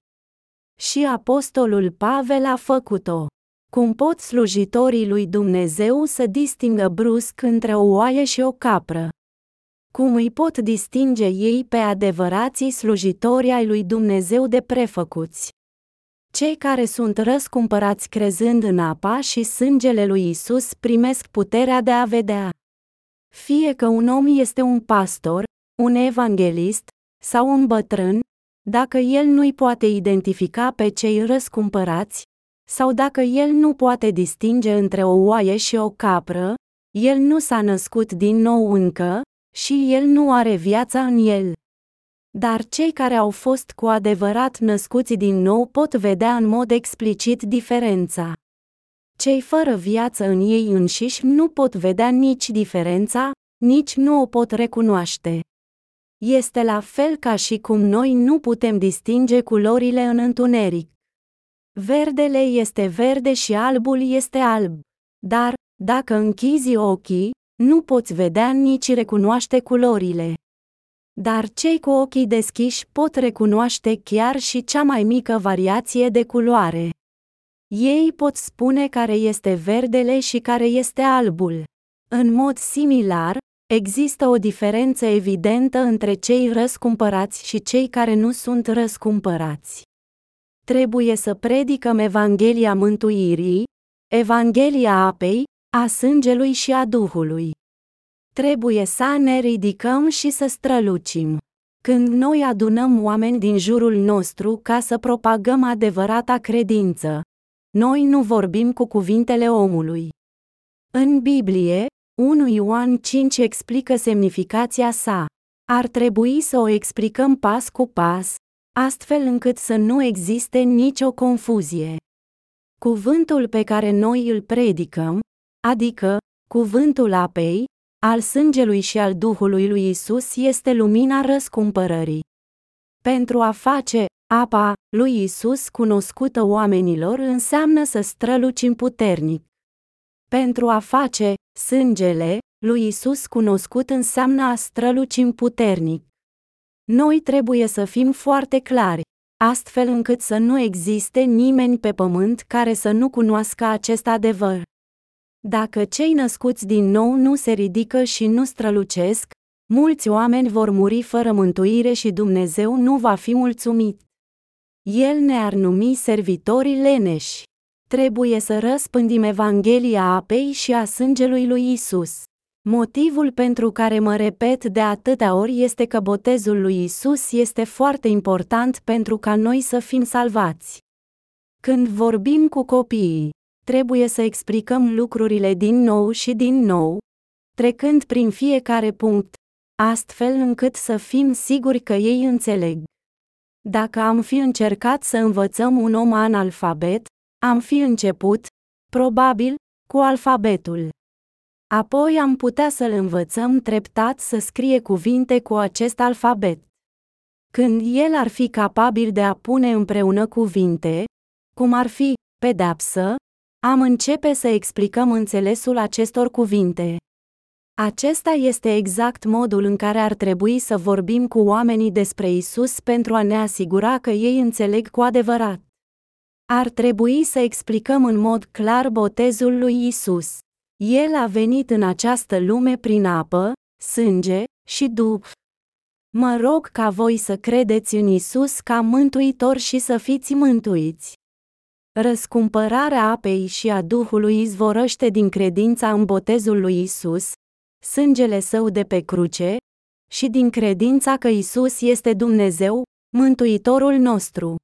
Și apostolul Pavel a făcut-o. Cum pot slujitorii lui Dumnezeu să distingă brusc între o oaie și o capră? Cum îi pot distinge ei pe adevărații slujitori ai lui Dumnezeu de prefăcuți? Cei care sunt răscumpărați crezând în apa și sângele lui Isus primesc puterea de a vedea. Fie că un om este un pastor, un evanghelist sau un bătrân, dacă el nu-i poate identifica pe cei răscumpărați, sau dacă el nu poate distinge între o oaie și o capră, el nu s-a născut din nou încă, și el nu are viața în el. Dar cei care au fost cu adevărat născuți din nou pot vedea în mod explicit diferența. Cei fără viață în ei înșiși nu pot vedea nici diferența, nici nu o pot recunoaște. Este la fel ca și cum noi nu putem distinge culorile în întuneric. Verdele este verde și albul este alb. Dar, dacă închizi ochii, nu poți vedea nici recunoaște culorile. Dar cei cu ochii deschiși pot recunoaște chiar și cea mai mică variație de culoare. Ei pot spune care este verdele și care este albul. În mod similar, există o diferență evidentă între cei răscumpărați și cei care nu sunt răscumpărați. Trebuie să predicăm Evanghelia mântuirii, Evanghelia apei, a sângelui și a Duhului. Trebuie să ne ridicăm și să strălucim. Când noi adunăm oameni din jurul nostru ca să propagăm adevărata credință, noi nu vorbim cu cuvintele omului. În Biblie, 1 Ioan 5 explică semnificația sa. Ar trebui să o explicăm pas cu pas, astfel încât să nu existe nicio confuzie. Cuvântul pe care noi îl predicăm, adică cuvântul apei, al sângelui și al Duhului lui Isus este lumina răscumpărării. Pentru a face apa lui Isus cunoscută oamenilor înseamnă să strălucim puternic. Pentru a face sângele lui Isus cunoscut înseamnă a strălucim puternic. Noi trebuie să fim foarte clari, astfel încât să nu existe nimeni pe pământ care să nu cunoască acest adevăr. Dacă cei născuți din nou nu se ridică și nu strălucesc, mulți oameni vor muri fără mântuire și Dumnezeu nu va fi mulțumit. El ne-ar numi servitorii leneși. Trebuie să răspândim Evanghelia apei și a sângelui lui Isus. Motivul pentru care mă repet de atâtea ori este că botezul lui Isus este foarte important pentru ca noi să fim salvați. Când vorbim cu copiii, trebuie să explicăm lucrurile din nou și din nou, trecând prin fiecare punct, astfel încât să fim siguri că ei înțeleg. Dacă am fi încercat să învățăm un om analfabet, am fi început, probabil, cu alfabetul. Apoi am putea să-l învățăm treptat să scrie cuvinte cu acest alfabet. Când el ar fi capabil de a pune împreună cuvinte, cum ar fi pedapsă, am începe să explicăm înțelesul acestor cuvinte. Acesta este exact modul în care ar trebui să vorbim cu oamenii despre Isus pentru a ne asigura că ei înțeleg cu adevărat. Ar trebui să explicăm în mod clar botezul lui Isus. El a venit în această lume prin apă, sânge și duh. Mă rog ca voi să credeți în Isus ca mântuitor și să fiți mântuiți. Răscumpărarea apei și a Duhului izvorăște din credința în botezul lui Isus, sângele său de pe cruce, și din credința că Isus este Dumnezeu, Mântuitorul nostru.